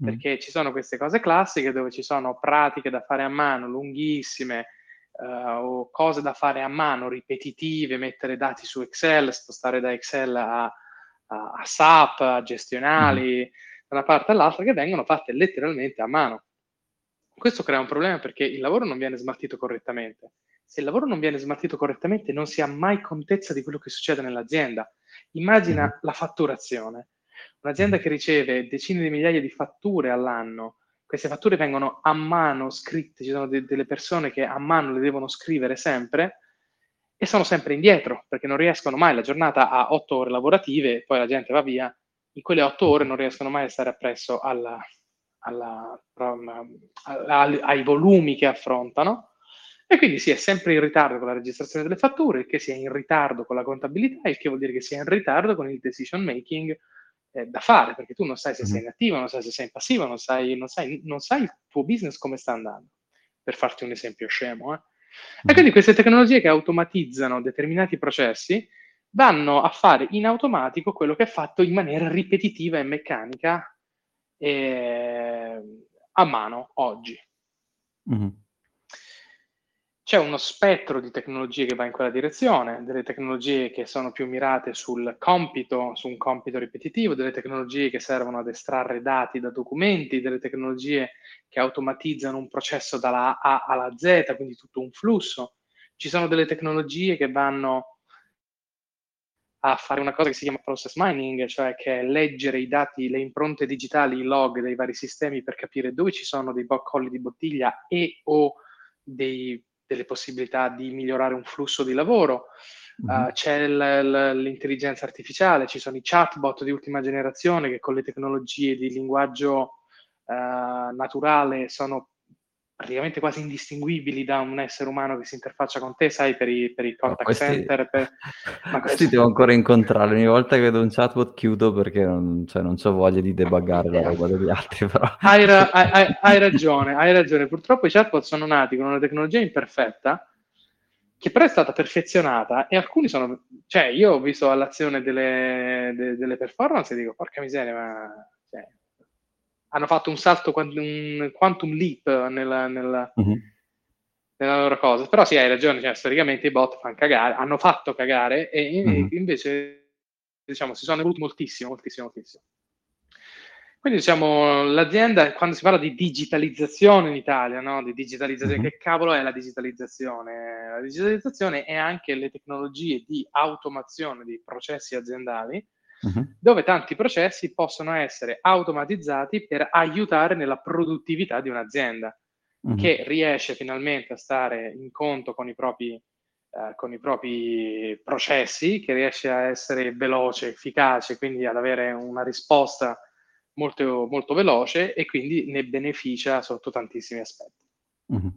mm. perché ci sono queste cose classiche dove ci sono pratiche da fare a mano lunghissime uh, o cose da fare a mano ripetitive, mettere dati su Excel, spostare da Excel a, a, a SAP, a gestionali, mm. da una parte all'altra, che vengono fatte letteralmente a mano questo crea un problema perché il lavoro non viene smaltito correttamente. Se il lavoro non viene smaltito correttamente non si ha mai contezza di quello che succede nell'azienda. Immagina mm. la fatturazione. Un'azienda mm. che riceve decine di migliaia di fatture all'anno, queste fatture vengono a mano scritte, ci sono de- delle persone che a mano le devono scrivere sempre e sono sempre indietro perché non riescono mai, la giornata ha otto ore lavorative, poi la gente va via, in quelle otto ore non riescono mai a stare appresso alla, alla, alla, ai volumi che affrontano e quindi si è sempre in ritardo con la registrazione delle fatture, il che si è in ritardo con la contabilità, il che vuol dire che si è in ritardo con il decision making eh, da fare, perché tu non sai se sei in attivo, non sai se sei in passivo, non sai, non sai, non sai il tuo business come sta andando, per farti un esempio scemo. Eh. E quindi queste tecnologie che automatizzano determinati processi vanno a fare in automatico quello che è fatto in maniera ripetitiva e meccanica eh, a mano oggi. Mm-hmm c'è uno spettro di tecnologie che va in quella direzione, delle tecnologie che sono più mirate sul compito, su un compito ripetitivo, delle tecnologie che servono ad estrarre dati da documenti, delle tecnologie che automatizzano un processo dalla A alla Z, quindi tutto un flusso. Ci sono delle tecnologie che vanno a fare una cosa che si chiama process mining, cioè che è leggere i dati, le impronte digitali, i log dei vari sistemi per capire dove ci sono dei colli di bottiglia e o dei delle possibilità di migliorare un flusso di lavoro. Mm-hmm. Uh, c'è l- l- l'intelligenza artificiale, ci sono i chatbot di ultima generazione che con le tecnologie di linguaggio uh, naturale sono praticamente quasi indistinguibili da un essere umano che si interfaccia con te, sai, per i, per i contact questi, center. Per... Ma questi devo ancora incontrarli. Ogni volta che vedo un chatbot chiudo perché non, cioè, non ho voglia di debuggare la roba degli altri. Però. Hai, ra- hai, hai, ragione, hai ragione. Purtroppo i chatbot sono nati con una tecnologia imperfetta che però è stata perfezionata e alcuni sono... Cioè, io ho visto all'azione delle, de, delle performance e dico, porca miseria, ma hanno fatto un salto, un quantum leap nella, nella, uh-huh. nella loro cosa. Però sì, hai ragione, cioè, storicamente i bot fanno cagare, hanno fatto cagare e uh-huh. invece diciamo, si sono evoluti moltissimo, moltissimo, moltissimo. Quindi diciamo, l'azienda, quando si parla di digitalizzazione in Italia, no? di digitalizzazione, uh-huh. che cavolo è la digitalizzazione? La digitalizzazione è anche le tecnologie di automazione dei processi aziendali, uh-huh. dove tanti processi possono essere automatizzati per aiutare nella produttività di un'azienda, uh-huh. che riesce finalmente a stare in conto con i propri, eh, con i propri processi, che riesce a essere veloce, efficace, quindi ad avere una risposta molto, molto veloce e quindi ne beneficia sotto tantissimi aspetti. Uh-huh.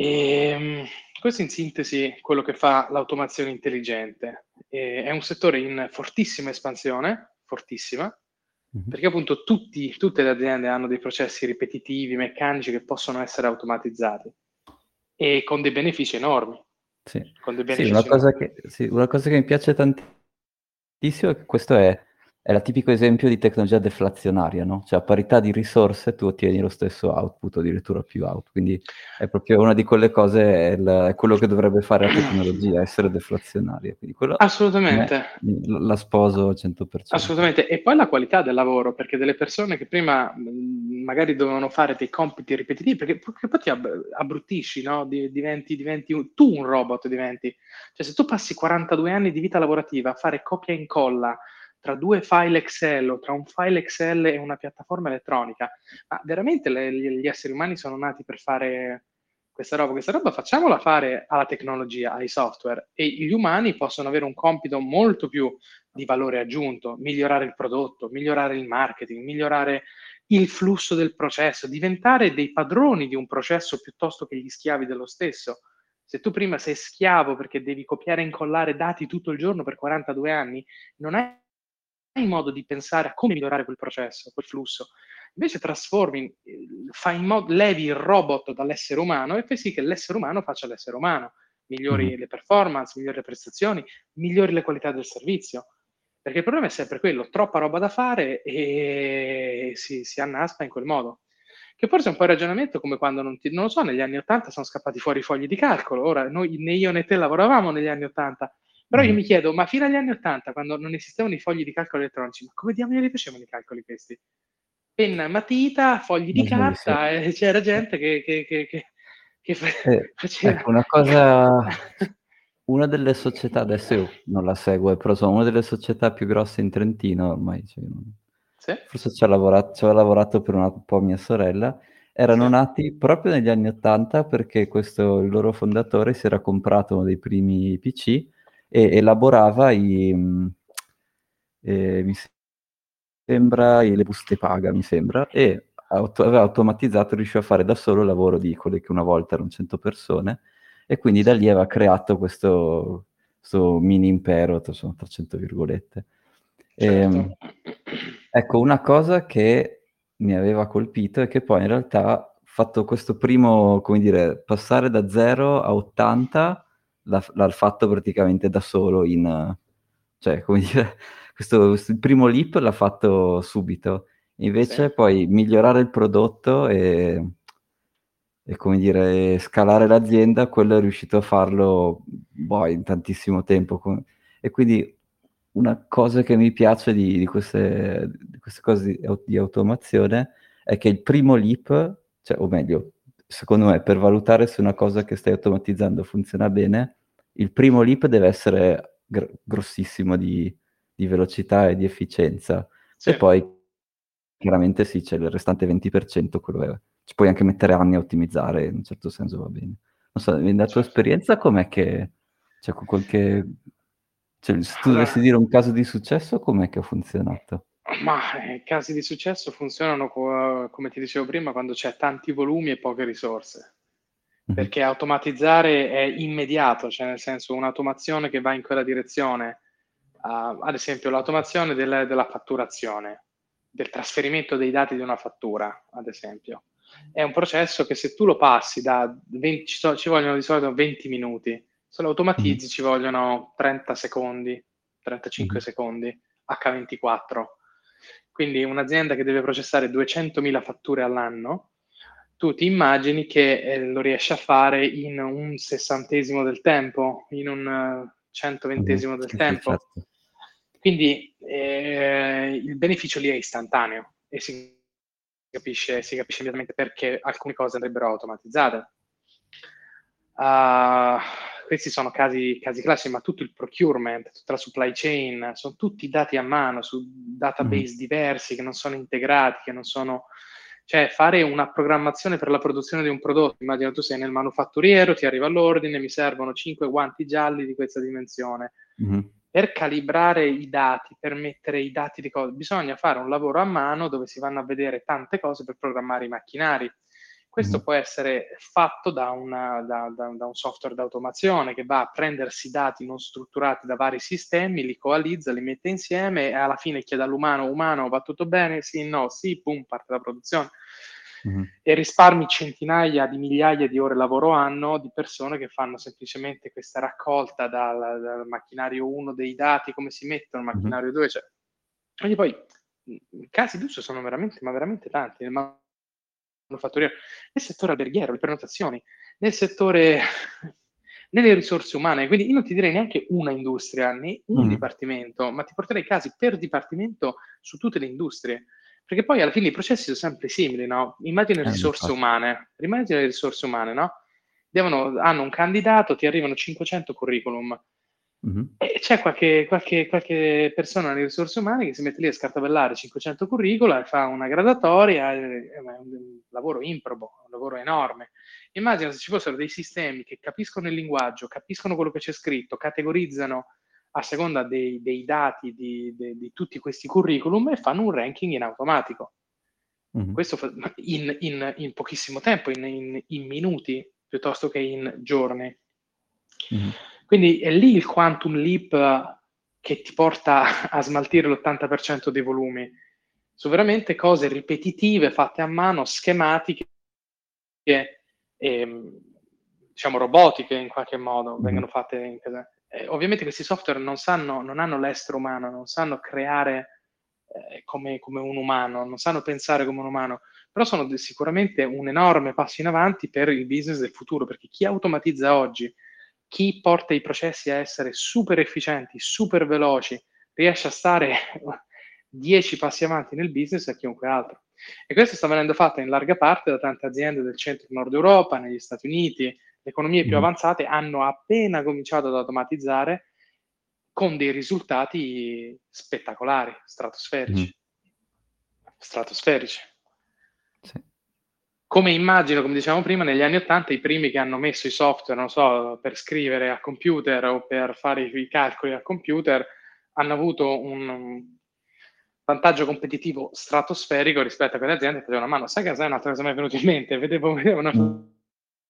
E, ehm, questo in sintesi quello che fa l'automazione intelligente. E è un settore in fortissima espansione, fortissima, mm-hmm. perché appunto tutti, tutte le aziende hanno dei processi ripetitivi, meccanici che possono essere automatizzati e con dei benefici enormi. Sì, sì, una, cosa che, sì una cosa che mi piace tantissimo è che questo è è il tipico esempio di tecnologia deflazionaria, no? Cioè a parità di risorse tu ottieni lo stesso output addirittura più out. Quindi è proprio una di quelle cose, è, il, è quello che dovrebbe fare la tecnologia, essere deflazionaria. Assolutamente. Me, la sposo al 100%. Assolutamente. E poi la qualità del lavoro, perché delle persone che prima magari dovevano fare dei compiti ripetitivi, perché, perché poi ti abbruttisci, no? Diventi, diventi un, tu un robot, diventi. Cioè se tu passi 42 anni di vita lavorativa a fare copia e incolla, tra due file Excel o tra un file Excel e una piattaforma elettronica. Ma veramente le, gli esseri umani sono nati per fare questa roba? Questa roba facciamola fare alla tecnologia, ai software e gli umani possono avere un compito molto più di valore aggiunto, migliorare il prodotto, migliorare il marketing, migliorare il flusso del processo, diventare dei padroni di un processo piuttosto che gli schiavi dello stesso. Se tu prima sei schiavo perché devi copiare e incollare dati tutto il giorno per 42 anni, non hai in modo di pensare a come migliorare quel processo, quel flusso. Invece trasformi, fai in modo, levi il robot dall'essere umano e fai sì che l'essere umano faccia l'essere umano, migliori mm. le performance, migliori le prestazioni, migliori le qualità del servizio. Perché il problema è sempre quello, troppa roba da fare e si, si annaspa in quel modo. Che forse è un po' il ragionamento come quando, non, ti, non lo so, negli anni Ottanta sono scappati fuori i fogli di calcolo. Ora, noi, né io né te lavoravamo negli anni Ottanta, però io mm. mi chiedo, ma fino agli anni Ottanta, quando non esistevano i fogli di calcolo elettronici, ma come diamine li facevano i calcoli questi? Penna, matita, fogli di carta, e c'era gente che, che, che, che fa- eh, faceva... Ecco, una cosa... Una delle società, adesso io non la seguo, però sono una delle società più grosse in Trentino ormai. Cioè, sì? Forse ci ha, lavorato, lavorato per un po' mia sorella. Erano sì. nati proprio negli anni Ottanta perché questo, il loro fondatore si era comprato uno dei primi PC e elaborava i, eh, mi sembra, le buste paga, mi sembra, e auto- aveva automatizzato, riusciva a fare da solo il lavoro di quelle che una volta erano 100 persone e quindi da lì aveva creato questo, questo mini impero, sono 300 virgolette. Certo. E, ehm, ecco, una cosa che mi aveva colpito è che poi in realtà fatto questo primo, come dire, passare da 0 a 80 l'ha, l'ha fatto praticamente da solo in... cioè, come dire, questo, questo, il primo leap l'ha fatto subito. Invece sì. poi migliorare il prodotto e e come dire, scalare l'azienda, quello è riuscito a farlo boh, in tantissimo tempo. E quindi una cosa che mi piace di, di, queste, di queste, cose di, di, automazione è che il primo leap, cioè, o meglio, secondo me, per valutare se una cosa che stai automatizzando funziona bene, il primo leap deve essere gr- grossissimo di, velocità e di efficienza. Sì. E poi chiaramente sì, c'è il restante 20%, quello è ci puoi anche mettere anni a ottimizzare, in un certo senso va bene. Non so, nella tua esperienza com'è che... Cioè, qualche... Cioè, se tu dovessi dire un caso di successo, com'è che ha funzionato? Ma eh, casi di successo funzionano, co- come ti dicevo prima, quando c'è tanti volumi e poche risorse. Mm-hmm. Perché automatizzare è immediato, cioè nel senso un'automazione che va in quella direzione, uh, ad esempio l'automazione del, della fatturazione, del trasferimento dei dati di una fattura, ad esempio è un processo che se tu lo passi da 20, ci vogliono di solito 20 minuti, se lo automatizzi mm. ci vogliono 30 secondi, 35 mm. secondi, H24. Quindi un'azienda che deve processare 200.000 fatture all'anno, tu ti immagini che eh, lo riesce a fare in un sessantesimo del tempo, in un uh, centoventesimo mm. del tempo. Certo. Quindi eh, il beneficio lì è istantaneo e si capisce, si capisce immediatamente perché alcune cose andrebbero automatizzate. Uh, questi sono casi, casi, classici, ma tutto il procurement, tutta la supply chain, sono tutti dati a mano su database mm. diversi che non sono integrati, che non sono... Cioè, fare una programmazione per la produzione di un prodotto, immagina tu sei nel manufatturiero, ti arriva l'ordine, mi servono 5 guanti gialli di questa dimensione. Mm per calibrare i dati, per mettere i dati di cose, bisogna fare un lavoro a mano dove si vanno a vedere tante cose per programmare i macchinari. Questo mm. può essere fatto da, una, da, da, da un software d'automazione che va a prendersi dati non strutturati da vari sistemi, li coalizza, li mette insieme e alla fine chiede all'umano, umano, va tutto bene? Sì, no, sì, boom, parte la produzione mm-hmm. e risparmi centinaia di migliaia di ore lavoro anno di persone che fanno semplicemente questa raccolta dal, dal macchinario 1 dei dati, come si mettono al macchinario 2, cioè. Quindi poi i casi d'uso sono veramente, ma veramente tanti nel manufatturiero, nel settore alberghiero, le prenotazioni, nel settore nelle risorse umane. Quindi io non ti direi neanche una industria, né un mm. dipartimento, ma ti porterei casi per dipartimento su tutte le industrie. Perché poi alla fine i processi sono sempre simili, no? Immagina le eh, risorse umane, immagina le risorse umane, no? Devono, hanno un candidato, ti arrivano 500 curriculum. Mm-hmm. E c'è qualche, qualche, qualche, persona nelle risorse umane che si mette lì a scartabellare 500 curricula e fa una gradatoria, è un lavoro improbo, un lavoro enorme. Immagina se ci fossero dei sistemi che capiscono il linguaggio, capiscono quello che c'è scritto, categorizzano a seconda dei, dei dati di, de, di, tutti questi curriculum e fanno un ranking in automatico. Mm-hmm. Questo fa, in, in, in, pochissimo tempo, in, in, minuti piuttosto che in giorni. Mm-hmm. Quindi è lì il quantum leap che ti porta a smaltire l'80% dei volumi. Sono veramente cose ripetitive, fatte a mano, schematiche, e, ehm, diciamo robotiche in qualche modo, mm-hmm. vengono fatte in casa eh, ovviamente questi software non, sanno, non hanno l'estro umano, non sanno creare eh, come, come, un umano, non sanno pensare come un umano, però sono sicuramente un enorme passo in avanti per il business del futuro, perché chi automatizza oggi, chi porta i processi a essere super efficienti, super veloci, riesce a stare 10 passi avanti nel business a chiunque altro. E questo sta venendo fatto in larga parte da tante aziende del centro-nord Europa, negli Stati Uniti. Le economie più mm. avanzate hanno appena cominciato ad automatizzare con dei risultati spettacolari, stratosferici. Mm. Stratosferici. Sì. Come immagino, come dicevamo prima, negli anni Ottanta i primi che hanno messo i software, non so, per scrivere a computer o per fare i calcoli a computer, hanno avuto un vantaggio competitivo stratosferico rispetto a quelle aziende che facevano a mano. Sai che sai un'altra cosa mi è venuta in mente? Vedevo, vedevo una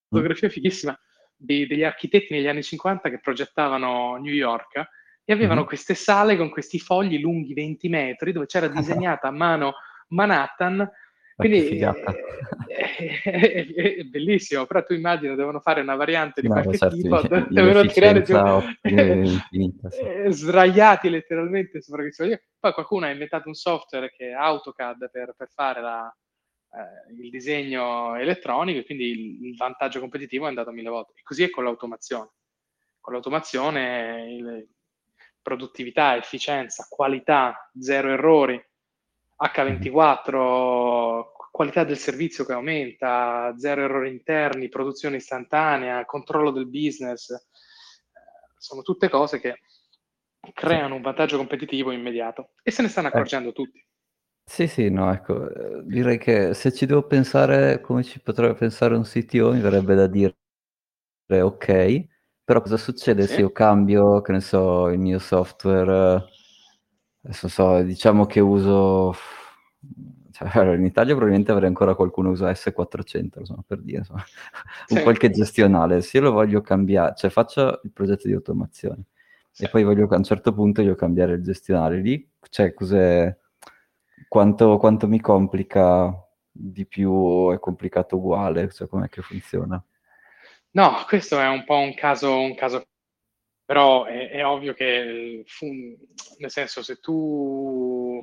fotografia fighissima di, degli architetti negli anni 50 che progettavano New York e avevano mm-hmm. queste sale con questi fogli lunghi 20 metri dove c'era disegnata a mano Manhattan. Quindi è, è, è, è, bellissimo, però tu immagini devono fare una variante di no, qualche certo, tipo, devono tirare giù infinita, sì. sdraiati letteralmente sopra questo Poi qualcuno ha inventato un software che è AutoCAD per, per fare la, eh, il disegno elettronico e quindi il, il, vantaggio competitivo è andato mille volte. E così è con l'automazione. Con l'automazione il, produttività, efficienza, qualità, zero errori, H24, qualità del servizio che aumenta, zero errori interni, produzione istantanea, controllo del business, eh, sono tutte cose che creano un vantaggio competitivo immediato e se ne stanno accorgendo eh. tutti. Sì, sì, no, ecco, eh, direi che se ci devo pensare come ci potrebbe pensare un CTO, mi verrebbe da dire ok, però cosa succede sì. se io cambio, che ne so, il mio software, adesso so, diciamo che uso, cioè, in Italia probabilmente avrei ancora qualcuno che usa S400, insomma, per dire, insomma, sì. un qualche gestionale, se io lo voglio cambiare, cioè faccio il progetto di automazione sì. e poi voglio a un certo punto voglio cambiare il gestionale, lì, cioè, cos'è, quanto, quanto mi complica di più, è complicato uguale, cioè com'è che funziona? No, questo è un po' un caso, un caso però è, è ovvio che, nel senso, se tu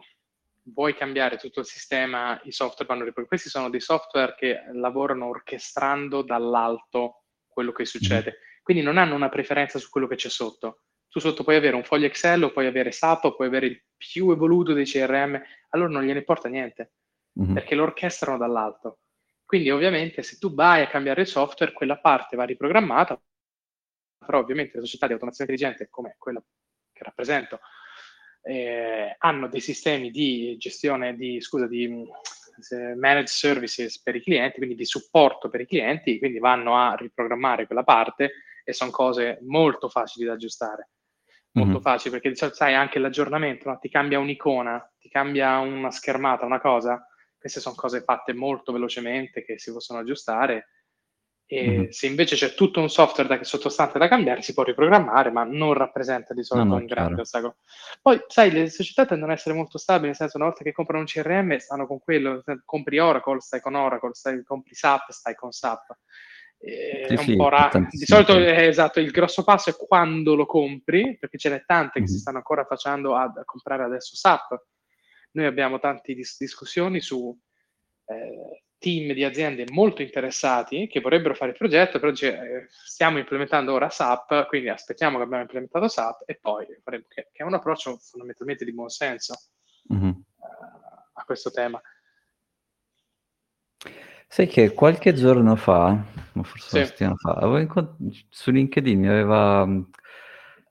vuoi cambiare tutto il sistema, i software vanno riproposti. Questi sono dei software che lavorano orchestrando dall'alto quello che succede. Mm-hmm. Quindi non hanno una preferenza su quello che c'è sotto. Tu sotto puoi avere un foglio Excel, o puoi avere SAP, puoi avere il più evoluto dei CRM, allora non gliene importa niente, mm-hmm. perché lo orchestrano dall'alto. Quindi ovviamente se tu vai a cambiare il software, quella parte va riprogrammata, però ovviamente le società di automazione intelligente come quella che rappresento eh, hanno dei sistemi di gestione di, scusa, di managed services per i clienti, quindi di supporto per i clienti, quindi vanno a riprogrammare quella parte e sono cose molto facili da aggiustare. Molto mm-hmm. facili perché sai anche l'aggiornamento, no? ti cambia un'icona, ti cambia una schermata, una cosa, queste sono cose fatte molto velocemente che si possono aggiustare. E mm-hmm. se invece c'è tutto un software da, sottostante da cambiare, si può riprogrammare, ma non rappresenta di solito no, no, un grande ostacolo. Poi, sai, le società tendono ad essere molto stabili, nel senso, una volta che comprano un CRM, stanno con quello. Compri Oracle, stai con Oracle, stai, compri SAP, stai con SAP. Eh, sì, è un po' raro. Di solito è esatto, il grosso passo è quando lo compri, perché ce n'è tante mm-hmm. che si mhm. stanno ancora facendo a, a comprare adesso SAP noi abbiamo tante dis- discussioni su eh, team di aziende molto interessati che vorrebbero fare il progetto, però dice, eh, stiamo implementando ora SAP, quindi aspettiamo che abbiamo implementato SAP e poi faremo, che, è un approccio fondamentalmente di buon senso mm-hmm. uh, a questo tema. Sai che qualche giorno fa, forse sì. una settimana fa, incont- su LinkedIn mi aveva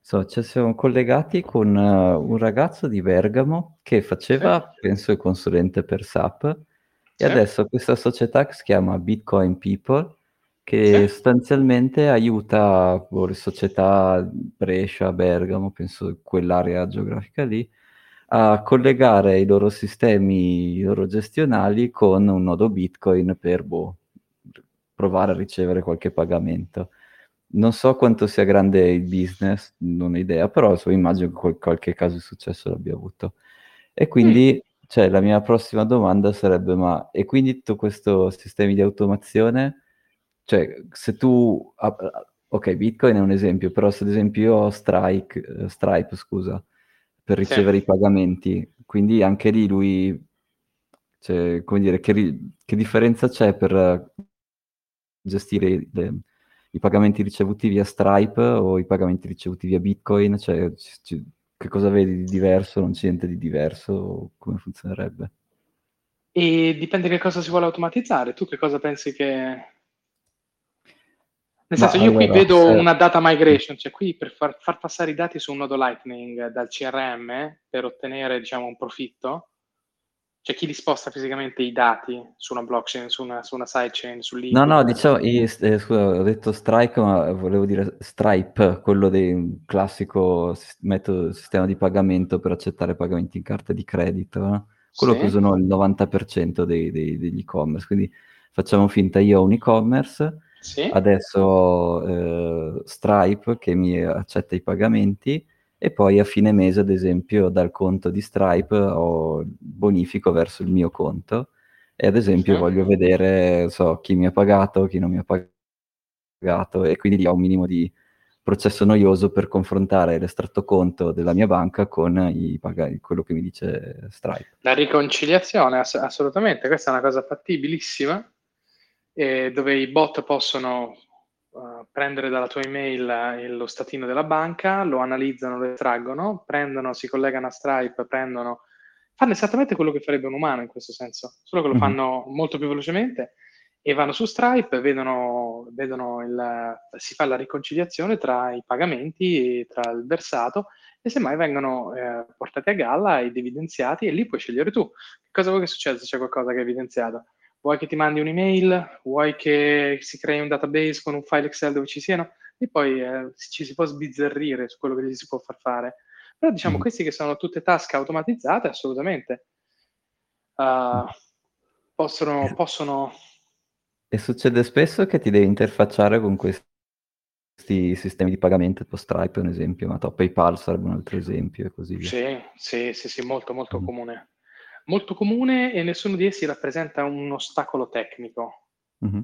So, ci siamo collegati con uh, un ragazzo di Bergamo che faceva, sì. penso, il consulente per SAP sì. e adesso questa società che si chiama Bitcoin People che sì. sostanzialmente aiuta boh, le società Brescia, Bergamo, penso quell'area geografica lì, a collegare i loro sistemi, i loro gestionali con un nodo Bitcoin per boh, provare a ricevere qualche pagamento. Non so quanto sia grande il business, non ho idea, però so, immagino che qual- qualche caso di successo l'abbia avuto. E quindi, mm. Cioè, la mia prossima domanda sarebbe, ma e quindi tutto questo sistema di automazione, cioè, se tu... ok, Bitcoin è un esempio, però se ad esempio io ho Strike, uh, Stripe, scusa, per ricevere sì. i pagamenti, quindi anche lì lui, cioè, come dire, che, ri- che differenza c'è per gestire le i pagamenti ricevuti via Stripe o i pagamenti ricevuti via Bitcoin? Cioè, c- c- che cosa vedi di diverso? Non c'è niente di diverso? Come funzionerebbe? E dipende che cosa si vuole automatizzare. Tu che cosa pensi che... Nel senso, io allora, qui vedo se... una data migration, cioè qui per far, far, passare i dati su un nodo Lightning dal CRM per ottenere, diciamo, un profitto, cioè chi li sposta fisicamente i dati su una blockchain, su una, su una sidechain, su No, no, diciamo, io, eh, scusa, ho detto Strike, ma volevo dire Stripe, quello del classico metodo, sistema di pagamento per accettare pagamenti in carta di credito, no? quello sì. che usano il 90% dei, dei, degli e-commerce. Quindi facciamo finta, io ho un e-commerce, sì. adesso eh, Stripe che mi accetta i pagamenti e poi a fine mese, ad esempio, dal conto di Stripe ho bonifico verso il mio conto e ad esempio sì. voglio vedere so, chi mi ha pagato, chi non mi ha pagato e quindi ho un minimo di processo noioso per confrontare l'estratto conto della mia banca con i pag- quello che mi dice Stripe. La riconciliazione, ass- assolutamente, questa è una cosa fattibilissima, eh, dove i bot possono uh, prendere dalla tua email eh, lo statino della banca, lo analizzano, lo estraggono, prendono, si collegano a Stripe, prendono, fanno esattamente quello che farebbe un umano in questo senso, solo che lo mm-hmm. fanno molto più velocemente e vanno su Stripe, vedono, vedono il, si fa la riconciliazione tra i pagamenti e tra il versato e semmai vengono eh, portati a galla ed evidenziati e lì puoi scegliere tu. Cosa vuoi che succeda se c'è qualcosa che è evidenziato? Vuoi che ti mandi un'email, vuoi che si crei un database con un file Excel dove ci siano, e poi eh, ci si può sbizzarrire su quello che gli si può far fare. Però diciamo, mm. questi che sono tutte task automatizzate, assolutamente, uh, possono, possono... E succede spesso che ti devi interfacciare con questi sistemi di pagamento, tipo Stripe è un esempio, ma PayPal sarebbe un altro esempio e così via. Sì, sì, sì, sì molto, molto mm. comune molto comune e nessuno di essi rappresenta un ostacolo tecnico. Mm-hmm.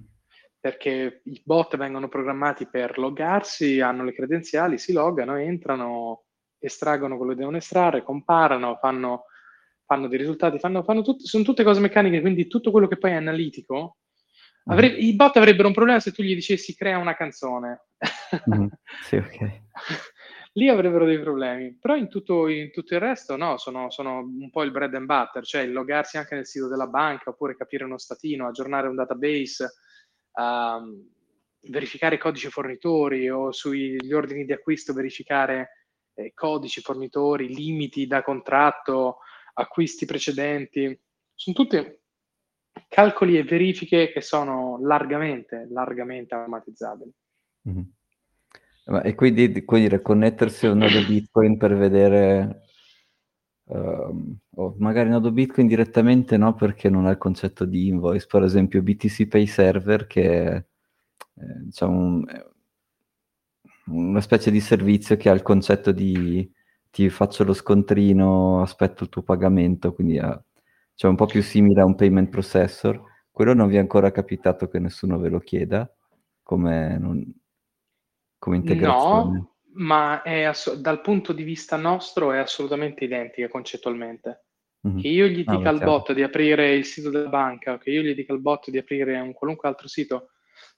Perché i bot vengono programmati per loggarsi, hanno le credenziali, si loggano, entrano, estraggono quello che devono estrarre, comparano, fanno, fanno dei risultati, fanno, fanno tut- sono tutte cose meccaniche, quindi tutto quello che poi è analitico. Mm-hmm. Avre- I bot avrebbero un problema se tu gli dicessi crea una canzone. mm-hmm. Sì, ok. Lì avrebbero dei problemi. Però in tutto, in tutto il resto, no, sono, sono, un po' il bread and butter, cioè logarsi anche nel sito della banca, oppure capire uno statino, aggiornare un database, um, verificare codici fornitori o sugli ordini di acquisto verificare eh, codici fornitori, limiti da contratto, acquisti precedenti. Sono tutti calcoli e verifiche che sono largamente, largamente automatizzabili. Mm-hmm. E quindi, quindi connettersi a un nodo Bitcoin per vedere, uh, o magari nodo Bitcoin direttamente no, perché non ha il concetto di invoice, per esempio BTC Pay Server che è eh, diciamo un, una specie di servizio che ha il concetto di ti faccio lo scontrino, aspetto il tuo pagamento, quindi è cioè un po' più simile a un payment processor. Quello non vi è ancora capitato che nessuno ve lo chieda, come non, come integrazione? No, ma ass- dal punto di vista nostro è assolutamente identica concettualmente. Mm-hmm. Che io gli ah, dica ah, al bot di aprire il sito della banca, che io gli dica al bot di aprire un qualunque altro sito,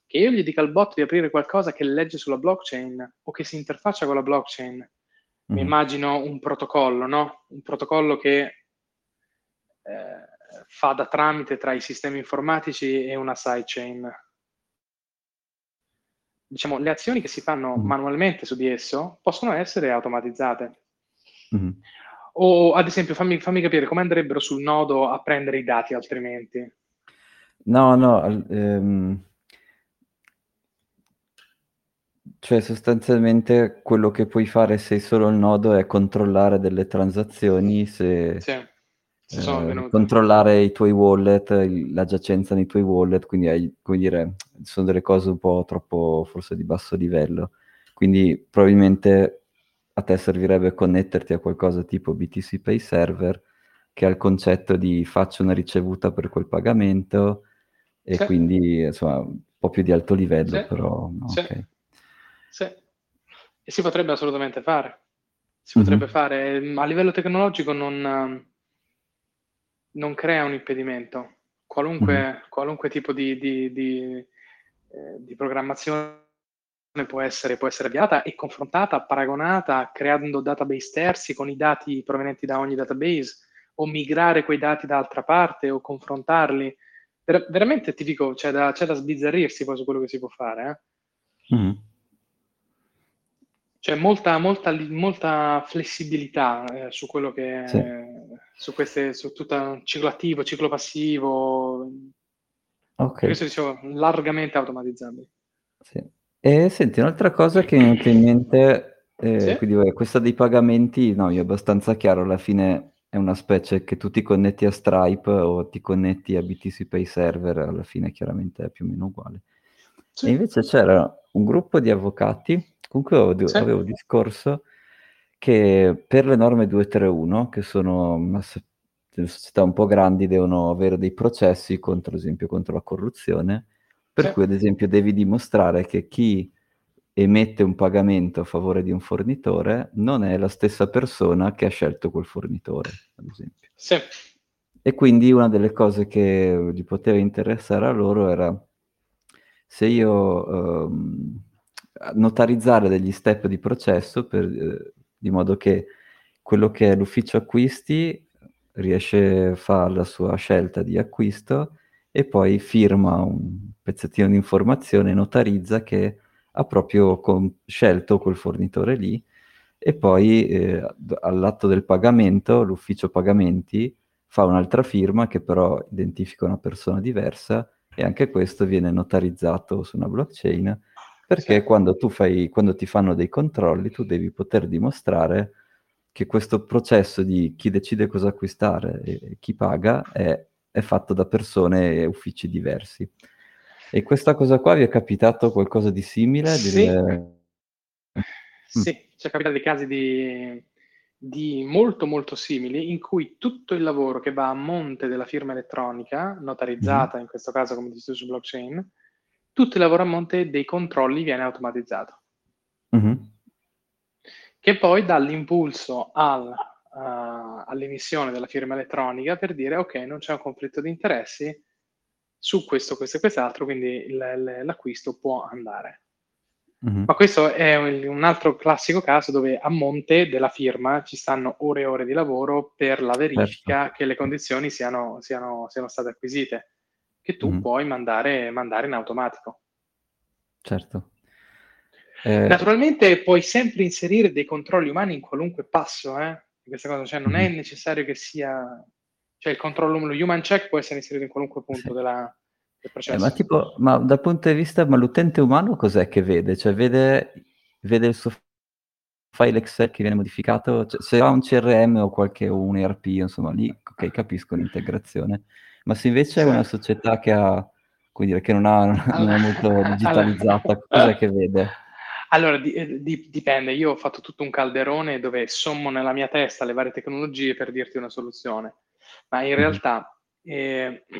che io gli dica al bot di aprire qualcosa che legge sulla blockchain o che si interfaccia con la blockchain. Mm-hmm. Mi immagino un protocollo, no? Un protocollo che eh, fa da tramite tra i sistemi informatici e una sidechain diciamo, le azioni che si fanno mm-hmm. manualmente su di esso possono essere automatizzate. Mm-hmm. O ad esempio, fammi, fammi capire come andrebbero sul nodo a prendere i dati altrimenti. No, no, ehm, cioè sostanzialmente quello che puoi fare se solo il nodo è controllare delle transazioni se... Sì eh, controllare i tuoi wallet, la giacenza nei tuoi wallet, quindi hai, come dire, sono delle cose un po' troppo forse di basso livello. Quindi probabilmente a te servirebbe connetterti a qualcosa tipo BTC Pay Server che ha il concetto di faccio una ricevuta per quel pagamento e sì. quindi insomma un po' più di alto livello, sì. però sì. Okay. sì. E si potrebbe assolutamente fare. Si potrebbe mm-hmm. fare a livello tecnologico non non crea un impedimento. Qualunque, mm-hmm. qualunque tipo di, di, di, eh, di programmazione può essere, può essere, avviata e confrontata, paragonata, creando database terzi con i dati provenienti da ogni database o migrare quei dati da altra parte o confrontarli. Ver- veramente ti dico, c'è da, c'è da, sbizzarrirsi poi su quello che si può fare. Eh? Mm. C'è molta, molta, molta flessibilità eh, su quello che sì. Su queste, su tutto ciclo attivo, ciclo passivo. Ok. Questo dicevo, largamente automatizzabile. Sì. E senti, un'altra cosa che mi è venuta in mente, eh, sì? quindi vabbè, questa dei pagamenti, no, è abbastanza chiaro, alla fine è una specie che tu ti connetti a Stripe o ti connetti a BTC Pay Server, alla fine chiaramente è più o meno uguale. Sì. E invece c'era un gruppo di avvocati Comunque avevo, sì. avevo discorso che per le norme 231, che sono società un po' grandi, devono avere dei processi contro, ad esempio, contro la corruzione, per sì. cui ad esempio devi dimostrare che chi emette un pagamento a favore di un fornitore non è la stessa persona che ha scelto quel fornitore, ad esempio. Sì. E quindi una delle cose che gli poteva interessare a loro era se io... Um, notarizzare degli step di processo per, eh, di modo che quello che è l'ufficio acquisti riesce a fare la sua scelta di acquisto e poi firma un pezzettino di informazione, notarizza che ha proprio con- scelto quel fornitore lì e poi eh, all'atto del pagamento l'ufficio pagamenti fa un'altra firma che però identifica una persona diversa e anche questo viene notarizzato su una blockchain perché sì. quando, tu fai, quando ti fanno dei controlli tu devi poter dimostrare che questo processo di chi decide cosa acquistare e chi paga è, è fatto da persone e uffici diversi. E questa cosa qua vi è capitato qualcosa di simile? Sì, delle... sì mm. ci è capitato dei casi di, di, molto molto simili in cui tutto il lavoro che va a monte della firma elettronica, notarizzata mm-hmm. in questo caso come dici tu su blockchain, tutto il lavoro a monte dei controlli viene automatizzato. Mm-hmm. Che poi dà l'impulso al, uh, all'emissione della firma elettronica per dire ok, non c'è un conflitto di interessi su questo, questo e quest'altro, quindi l- l'acquisto può andare. Mm-hmm. Ma questo è un, un altro classico caso dove a monte della firma ci stanno ore e ore di lavoro per la verifica certo. che le condizioni siano, siano, siano state acquisite che tu mm. puoi mandare, mandare, in automatico. Certo. Eh... Naturalmente puoi sempre inserire dei controlli umani in qualunque passo, eh? Questa cosa, cioè non mm. è necessario che sia... Cioè il controllo, lo human check può essere inserito in qualunque punto sì. della, del processo. Eh, ma tipo, ma dal punto di vista, ma l'utente umano cos'è che vede? Cioè vede, vede il suo file Excel che viene modificato, cioè, se ha un CRM o qualche o un ERP, insomma, lì ok, capisco l'integrazione. Ma se invece è una società che, ha, dire, che non, ha, non, è molto digitalizzata, cosa che vede? Allora, di, eh, di, dipende. Io ho fatto tutto un calderone dove sommo nella mia testa le varie tecnologie per dirti una soluzione. Ma in mm-hmm. realtà, eh,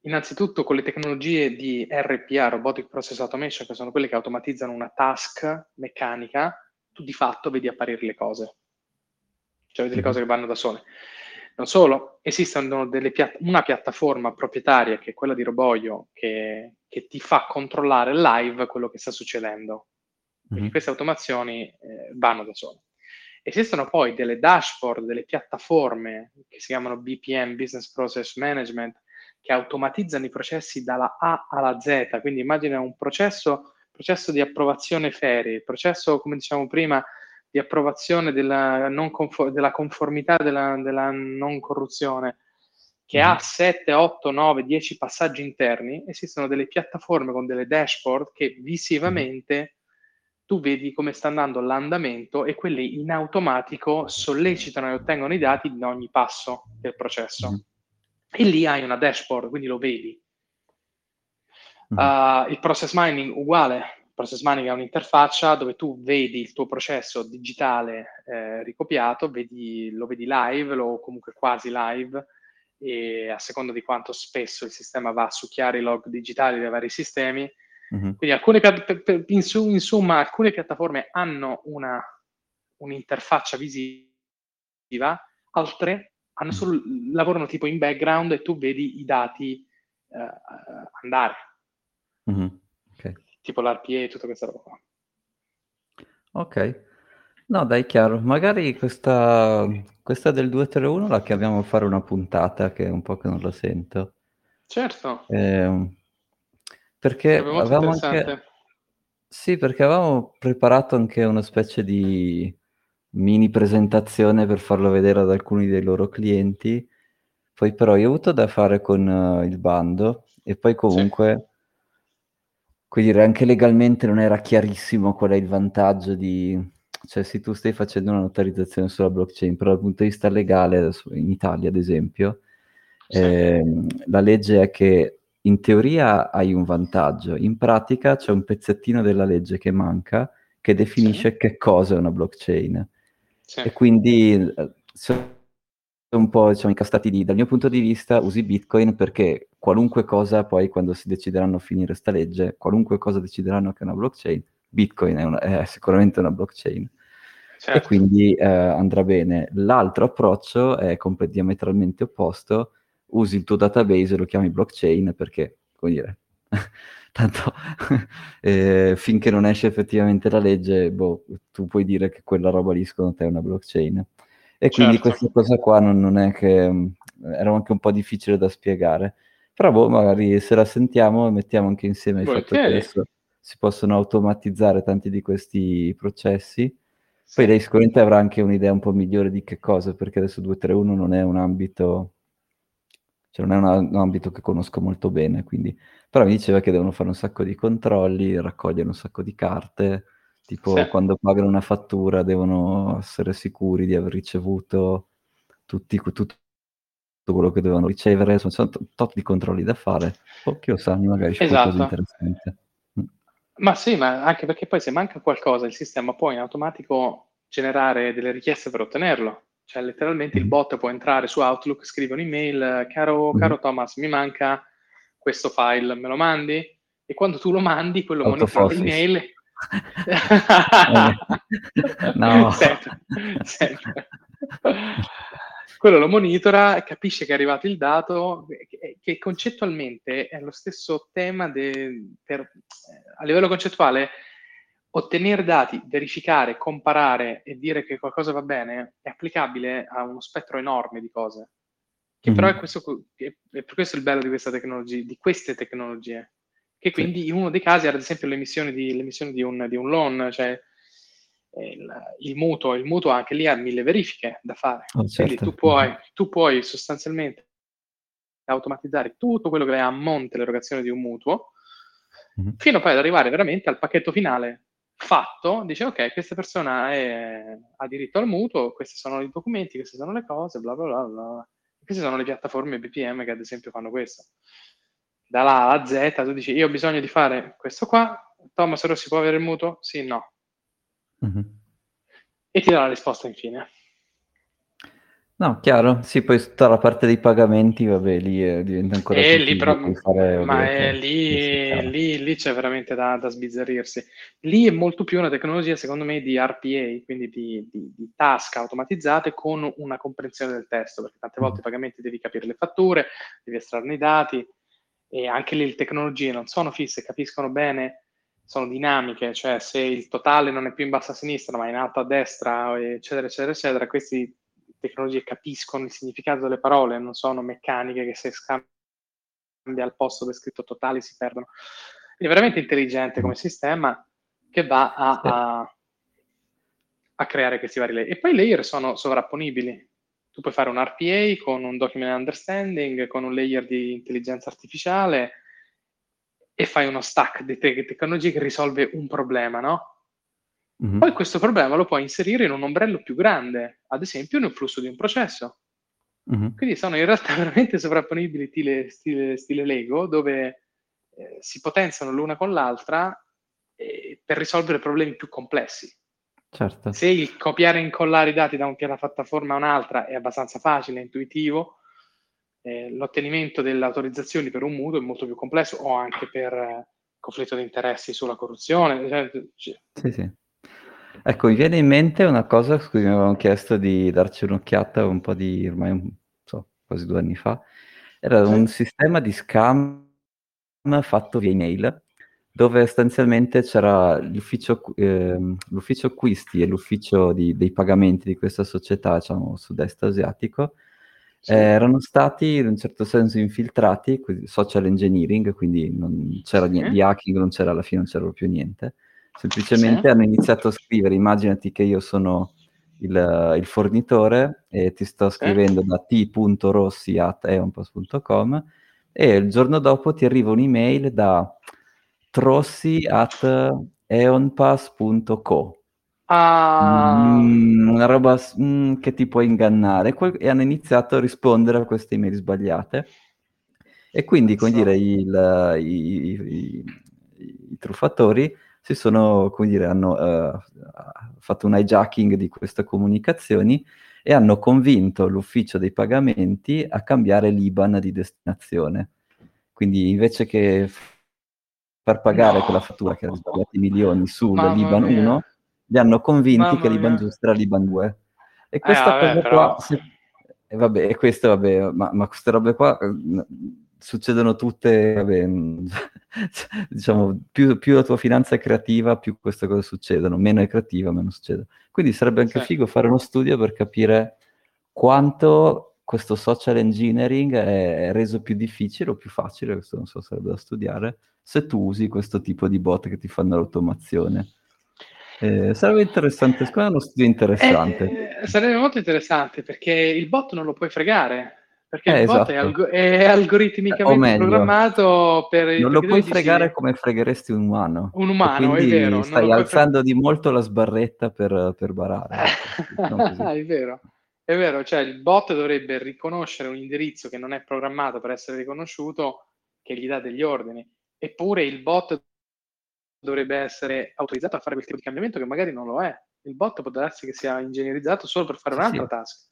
innanzitutto con le tecnologie di RPA, Robotic Process Automation, che sono quelle che automatizzano una task meccanica, tu di fatto vedi apparire le cose. Cioè vedi le cose che vanno da sole. Non solo, esiste piatt- una piattaforma proprietaria che è quella di Roboio che, che, ti fa controllare live quello che sta succedendo. Quindi mm-hmm. queste automazioni eh, vanno da sole. Esistono poi delle dashboard, delle piattaforme che si chiamano BPM, Business Process Management, che automatizzano i processi dalla A alla Z. Quindi immagina un processo, processo di approvazione ferie, processo, come diciamo prima, di approvazione della, confor- della conformità della, della, non corruzione, che mm. ha 7, 8, 9, 10 passaggi interni, esistono delle piattaforme con delle dashboard che visivamente tu vedi come sta andando l'andamento e quelle in automatico sollecitano e ottengono i dati in ogni passo del processo. Mm. E lì hai una dashboard, quindi lo vedi. Uh, il process mining uguale, Process Mining è un'interfaccia dove tu vedi il tuo processo digitale eh, ricopiato, vedi, lo vedi live o comunque quasi live e a seconda di quanto spesso il sistema va a succhiare i log digitali dei vari sistemi. Mm-hmm. Quindi alcune, insomma, alcune piattaforme hanno una, un'interfaccia visiva, altre hanno mm. solo, lavorano tipo in background e tu vedi i dati eh, andare. Mm-hmm tipo l'RPA e tutta questa roba qua. Ok. No, dai, chiaro. Magari questa, questa del 231 la chiamiamo a fare una puntata, che è un po' che non la sento. Certo. Eh, perché avevamo anche... Sì, perché avevamo preparato anche una specie di mini presentazione per farlo vedere ad alcuni dei loro clienti. Poi però io ho avuto da fare con uh, il bando e poi comunque, sì. Quindi anche legalmente non era chiarissimo qual è il vantaggio di... Cioè se tu stai facendo una notarizzazione sulla blockchain, però dal punto di vista legale, in Italia ad esempio, sì. eh, la legge è che in teoria hai un vantaggio, in pratica c'è un pezzettino della legge che manca che definisce sì. che cosa è una blockchain. Sì. E quindi eh, sono un po' diciamo, incastati lì. Dal mio punto di vista usi Bitcoin perché qualunque cosa poi quando si decideranno a finire sta legge, qualunque cosa decideranno che è una blockchain, Bitcoin è, una, è sicuramente una blockchain. Certo. E quindi eh, andrà bene. L'altro approccio è comp- diametralmente opposto, usi il tuo database e lo chiami blockchain perché, come dire, tanto eh, finché non esce effettivamente la legge, boh, tu puoi dire che quella roba lì secondo te è una blockchain. E quindi certo. questa cosa qua non, non, è che mm, era anche un po' difficile da spiegare. Però boh, magari se la sentiamo mettiamo anche insieme il fatto che adesso si possono automatizzare tanti di questi processi. Poi lei sicuramente avrà anche un'idea un po' migliore di che cosa, perché adesso 231 non è un ambito cioè non è una, un ambito che conosco molto bene, quindi... però mi diceva che devono fare un sacco di controlli, raccogliere un sacco di carte, tipo sì. quando pagano una fattura devono essere sicuri di aver ricevuto tutti, tutto quello che dovevano ricevere, sono tanti tot di controlli da fare, o chi lo sa, magari c'è esatto. qualcosa interessante. Mm. Ma sì, ma anche perché poi se manca qualcosa il sistema può in automatico generare delle richieste per ottenerlo. Cioè, letteralmente il mm. bot può entrare su Outlook, scrive un'email, caro, mm. caro Thomas, mi manca questo file, me lo mandi? E quando tu lo mandi, quello monitora l'email. No. sempre, sempre. quello lo monitora, capisce che è arrivato il dato, che, che concettualmente è lo stesso tema de, per, eh, a livello concettuale ottenere dati, verificare, comparare e dire che qualcosa va bene è applicabile a uno spettro enorme di cose. Che mm-hmm. però è, questo, è per questo il bello di, questa tecnologia, di queste tecnologie. Che quindi in uno dei casi era ad esempio l'emissione di, l'emissione di, un, di un, loan, cioè eh, il, il, mutuo, il mutuo anche lì ha mille verifiche da fare. Oh, certo. Quindi tu puoi, tu puoi sostanzialmente automatizzare tutto quello che è a monte l'erogazione di un mutuo, mm-hmm. fino poi ad arrivare veramente al pacchetto finale fatto, dice ok, questa persona è, ha diritto al mutuo, questi sono i documenti, queste sono le cose, bla bla bla. bla. Queste sono le piattaforme BPM che ad esempio fanno questo. Dalla A alla Z tu dici io ho bisogno di fare questo qua, Thomas Rossi può avere il mutuo? Sì, no. Mm-hmm. E ti dà la risposta infine. No, chiaro, sì, poi tutta la parte dei pagamenti, vabbè, lì eh, diventa ancora eh, più lì però, fare, ma è lì, lì, lì, c'è veramente da, da, sbizzarrirsi. Lì è molto più una tecnologia, secondo me, di RPA, quindi di, di, di task automatizzate con una comprensione del testo, perché tante volte mm. i pagamenti devi capire le fatture, devi estrarne i dati, e anche lì le tecnologie non sono fisse, capiscono bene, sono dinamiche, cioè se il totale non è più in basso a sinistra, ma in alto a destra, eccetera, eccetera, eccetera, questi tecnologie capiscono il significato delle parole, non sono meccaniche che se scambia al posto del scritto totale si perdono. È veramente intelligente come sistema che va a, a, a creare questi vari layer. E poi i layer sono sovrapponibili. Tu puoi fare un RPA con un document understanding, con un layer di intelligenza artificiale e fai uno stack di te- tecnologie che risolve un problema, no? Mm-hmm. Poi questo problema lo puoi inserire in un ombrello più grande, ad esempio nel flusso di un processo. Mm-hmm. Quindi sono in realtà veramente sovrapponibili stile, stile, stile Lego, dove eh, si potenziano l'una con l'altra eh, per risolvere problemi più complessi. Certo. Se il copiare e incollare i dati da una piattaforma a un'altra è abbastanza facile, intuitivo, eh, l'ottenimento delle autorizzazioni per un mutuo è molto più complesso o anche per eh, conflitto di interessi sulla corruzione. Cioè, cioè, sì, sì. Ecco, mi viene in mente una cosa su cui mi avevano chiesto di darci un'occhiata un po' di, ormai, non so, quasi due anni fa. Era sì. un sistema di scam fatto via email, dove sostanzialmente c'era l'ufficio, eh, l'ufficio acquisti e l'ufficio di, dei pagamenti di questa società, diciamo, sud-est asiatico, sì. eh, erano stati in un certo senso infiltrati, social engineering, quindi non c'era sì. niente di hacking, non c'era alla fine, non c'era più niente. Semplicemente sì. hanno iniziato a scrivere, immaginati che io sono il, il fornitore e ti sto scrivendo da t.rossi.eonpass.com e il giorno dopo ti arriva un'email da trossi at eonpass.co. Ah. Mm, una roba mm, che ti può ingannare e hanno iniziato a rispondere a queste email sbagliate. E quindi, come dire, il, i, i, i, truffatori si sono, come dire, hanno uh, fatto un hijacking di queste comunicazioni e hanno convinto l'ufficio dei pagamenti a cambiare l'IBAN di destinazione. Quindi invece che far pagare no. quella fattura che era sbagliata milioni sull'Iban 1, li hanno convinti Mamma che l'Iban giusto era l'Iban 2. E questa eh, vabbè, cosa però... qua... Se... E vabbè, e questo, vabbè, ma, ma, queste robe qua eh, succedono tutte, vabbè, diciamo, più, più, la tua finanza è creativa, più queste cose succedono, meno è creativa, meno succede. Quindi sarebbe anche sì. figo fare uno studio per capire quanto questo social engineering è reso più difficile o più facile, questo non so, sarebbe da studiare, se tu usi questo tipo di bot che ti fanno l'automazione. Eh, sarebbe interessante, secondo me è uno studio interessante. Eh, sarebbe molto interessante perché il bot non lo puoi fregare. Perché eh, il bot esatto. è, alg- è, algoritmicamente meglio, programmato per... Non lo puoi fregare sì. come fregheresti un umano. Un umano, è vero. Stai alzando fre- di molto la sbarretta per, per barare. è vero. È vero, cioè il bot dovrebbe riconoscere un indirizzo che non è programmato per essere riconosciuto, che gli dà degli ordini eppure il bot dovrebbe essere autorizzato a fare quel tipo di cambiamento che magari non lo è. Il bot può darsi che sia ingegnerizzato solo per fare un'altra sì. task.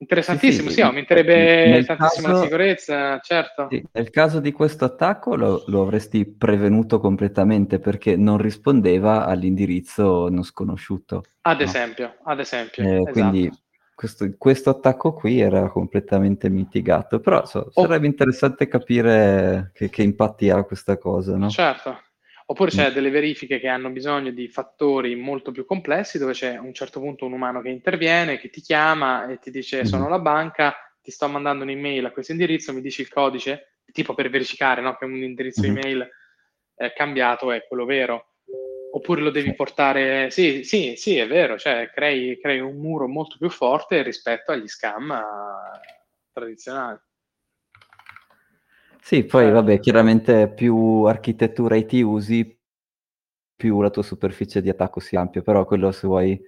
Interessantissimo, sì, sì, sì aumenterebbe tantissimo caso, la sicurezza, certo. nel caso di questo attacco lo, lo, avresti prevenuto completamente perché non rispondeva all'indirizzo non sconosciuto. Ad no? esempio, ad esempio. Eh, esatto. Quindi questo, questo, attacco qui era completamente mitigato, però so, oh. sarebbe interessante capire che, che, impatti ha questa cosa, no? Certo. Oppure c'è mm. delle verifiche che hanno bisogno di fattori molto più complessi, dove c'è a un certo punto un umano che interviene, che ti chiama e ti dice sono mm. la banca, ti sto mandando un'email a questo indirizzo, mi dici il codice, tipo per verificare no, che un indirizzo mm. email è cambiato è quello vero Oppure lo devi portare... Sì, sì, sì, è vero, cioè crei, crei un muro molto più forte rispetto agli scam eh, tradizionali. Sì, poi cioè, vabbè, chiaramente più architettura IT usi, più la tua superficie di attacco si amplia, però quello se vuoi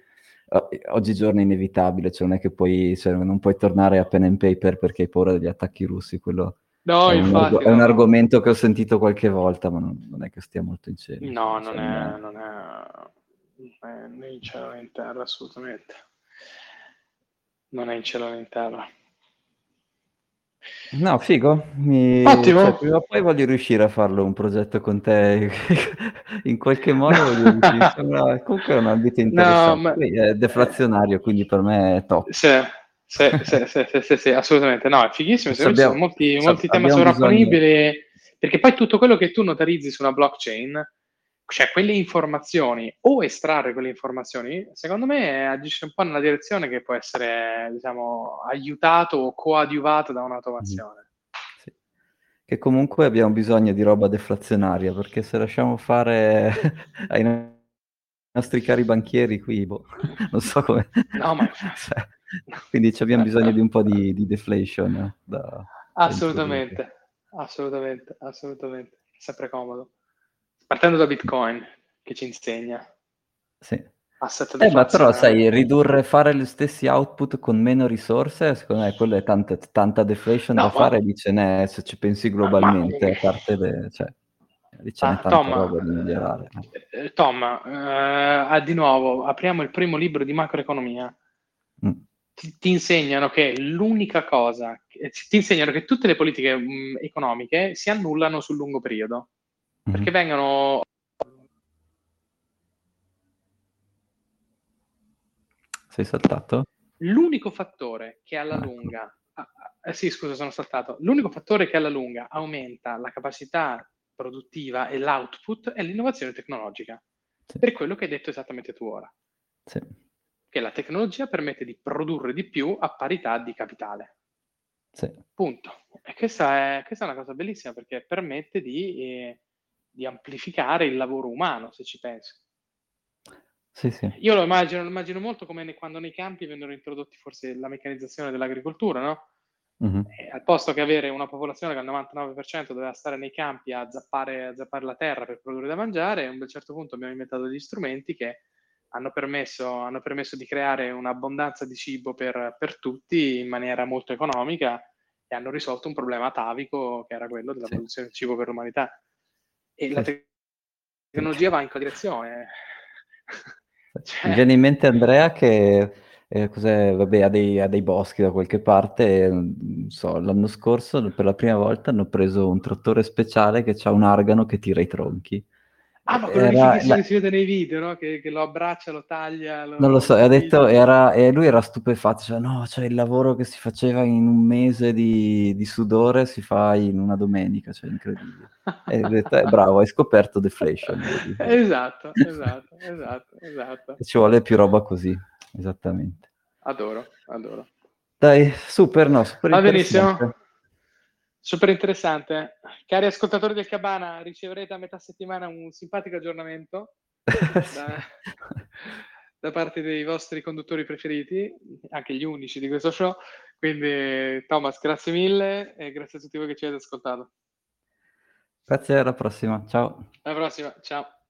oggigiorno è inevitabile, cioè non è che puoi, cioè non puoi tornare a pen and paper perché hai paura degli attacchi russi, quello No, è, infatti, un, è un argomento che ho sentito qualche volta, ma non, non è che stia molto in cielo. No, non, cioè, è, non, è, non è né in cielo né in terra, assolutamente. Non è in cielo né in terra. No, figo. Mi... Ottimo. Cioè, prima o poi voglio riuscire a farlo un progetto con te. in qualche modo voglio riuscire. Sembra... Comunque è un ambito interessante. No, ma... È deflazionario, quindi per me è top. Sì. Sì, sì, sì, sì, sì, assolutamente. No, è fighissimo. Ci sono molti, molti temi sovrapponibili. Perché poi tutto quello che tu notarizzi su una blockchain, cioè quelle informazioni o estrarre quelle informazioni, secondo me agisce un po' nella direzione che può essere, diciamo, aiutato o coadiuvato da un'automazione. Sì. Che comunque abbiamo bisogno di roba deflazionaria, perché se lasciamo fare ai nostri cari banchieri qui, boh, non so come... No, ma... quindi abbiamo bisogno di un po' di, di deflation. Da, assolutamente, assolutamente, assolutamente. Sempre comodo. Partendo da Bitcoin, che ci insegna. Sì. Eh, ma però sai, ridurre, fare gli stessi output con meno risorse, secondo me quello è tanta, tanta deflation no, da ma... fare, dice ne, se ci pensi globalmente, ma... a parte le... Cioè, dice ah, Tom, roba da migliorare. Eh, Tom, eh, di nuovo, apriamo il primo libro di macroeconomia. Mm ti, ti, insegnano che l'unica cosa, ti insegnano che tutte le politiche mh, economiche si annullano sul lungo periodo, mm-hmm. perché vengono... Sei saltato? L'unico fattore che alla ecco. lunga... Ah, eh sì, scusa, sono saltato. L'unico fattore che alla lunga aumenta la capacità produttiva e l'output è l'innovazione tecnologica, sì. per quello che hai detto esattamente tu ora. Sì. Che la tecnologia permette di produrre di più a parità di capitale. Sì. Punto. E questa è, questa è, una cosa bellissima perché permette di, eh, di, amplificare il lavoro umano, se ci pensi. Sì, sì. Io lo immagino, lo immagino molto come ne, quando nei campi vennero introdotti forse la meccanizzazione dell'agricoltura, no? Mm-hmm. al posto che avere una popolazione che al 99% doveva stare nei campi a zappare, a zappare la terra per produrre da mangiare, a un certo punto abbiamo inventato degli strumenti che hanno permesso, hanno permesso di creare un'abbondanza di cibo per, per, tutti in maniera molto economica e hanno risolto un problema atavico che era quello della sì. produzione di cibo per l'umanità. E sì. la tecnologia va in quella direzione. cioè... Mi viene in mente Andrea che eh, vabbè, ha, dei, ha, dei, boschi da qualche parte. Mm, so, l'anno scorso per la prima volta hanno preso un trattore speciale che ha un argano che tira i tronchi. Ah, ma quello era, la... che si vede nei video, no? Che, che, lo abbraccia, lo taglia. Lo... Non lo so, ha detto, era, e lui era stupefatto, cioè no, cioè il lavoro che si faceva in un mese di, di sudore si fa in una domenica, cioè incredibile. E ha detto, eh, bravo, hai scoperto deflation. esatto, esatto, esatto, esatto. E ci vuole più roba così, esattamente. Adoro, adoro. Dai, super, no, super Va benissimo. Super interessante. Cari ascoltatori del Cabana, riceverete a metà settimana un simpatico aggiornamento da, da, parte dei vostri conduttori preferiti, anche gli unici di questo show. Quindi, Thomas, grazie mille e grazie a tutti voi che ci avete ascoltato. Grazie, alla prossima. Ciao. Alla prossima, ciao.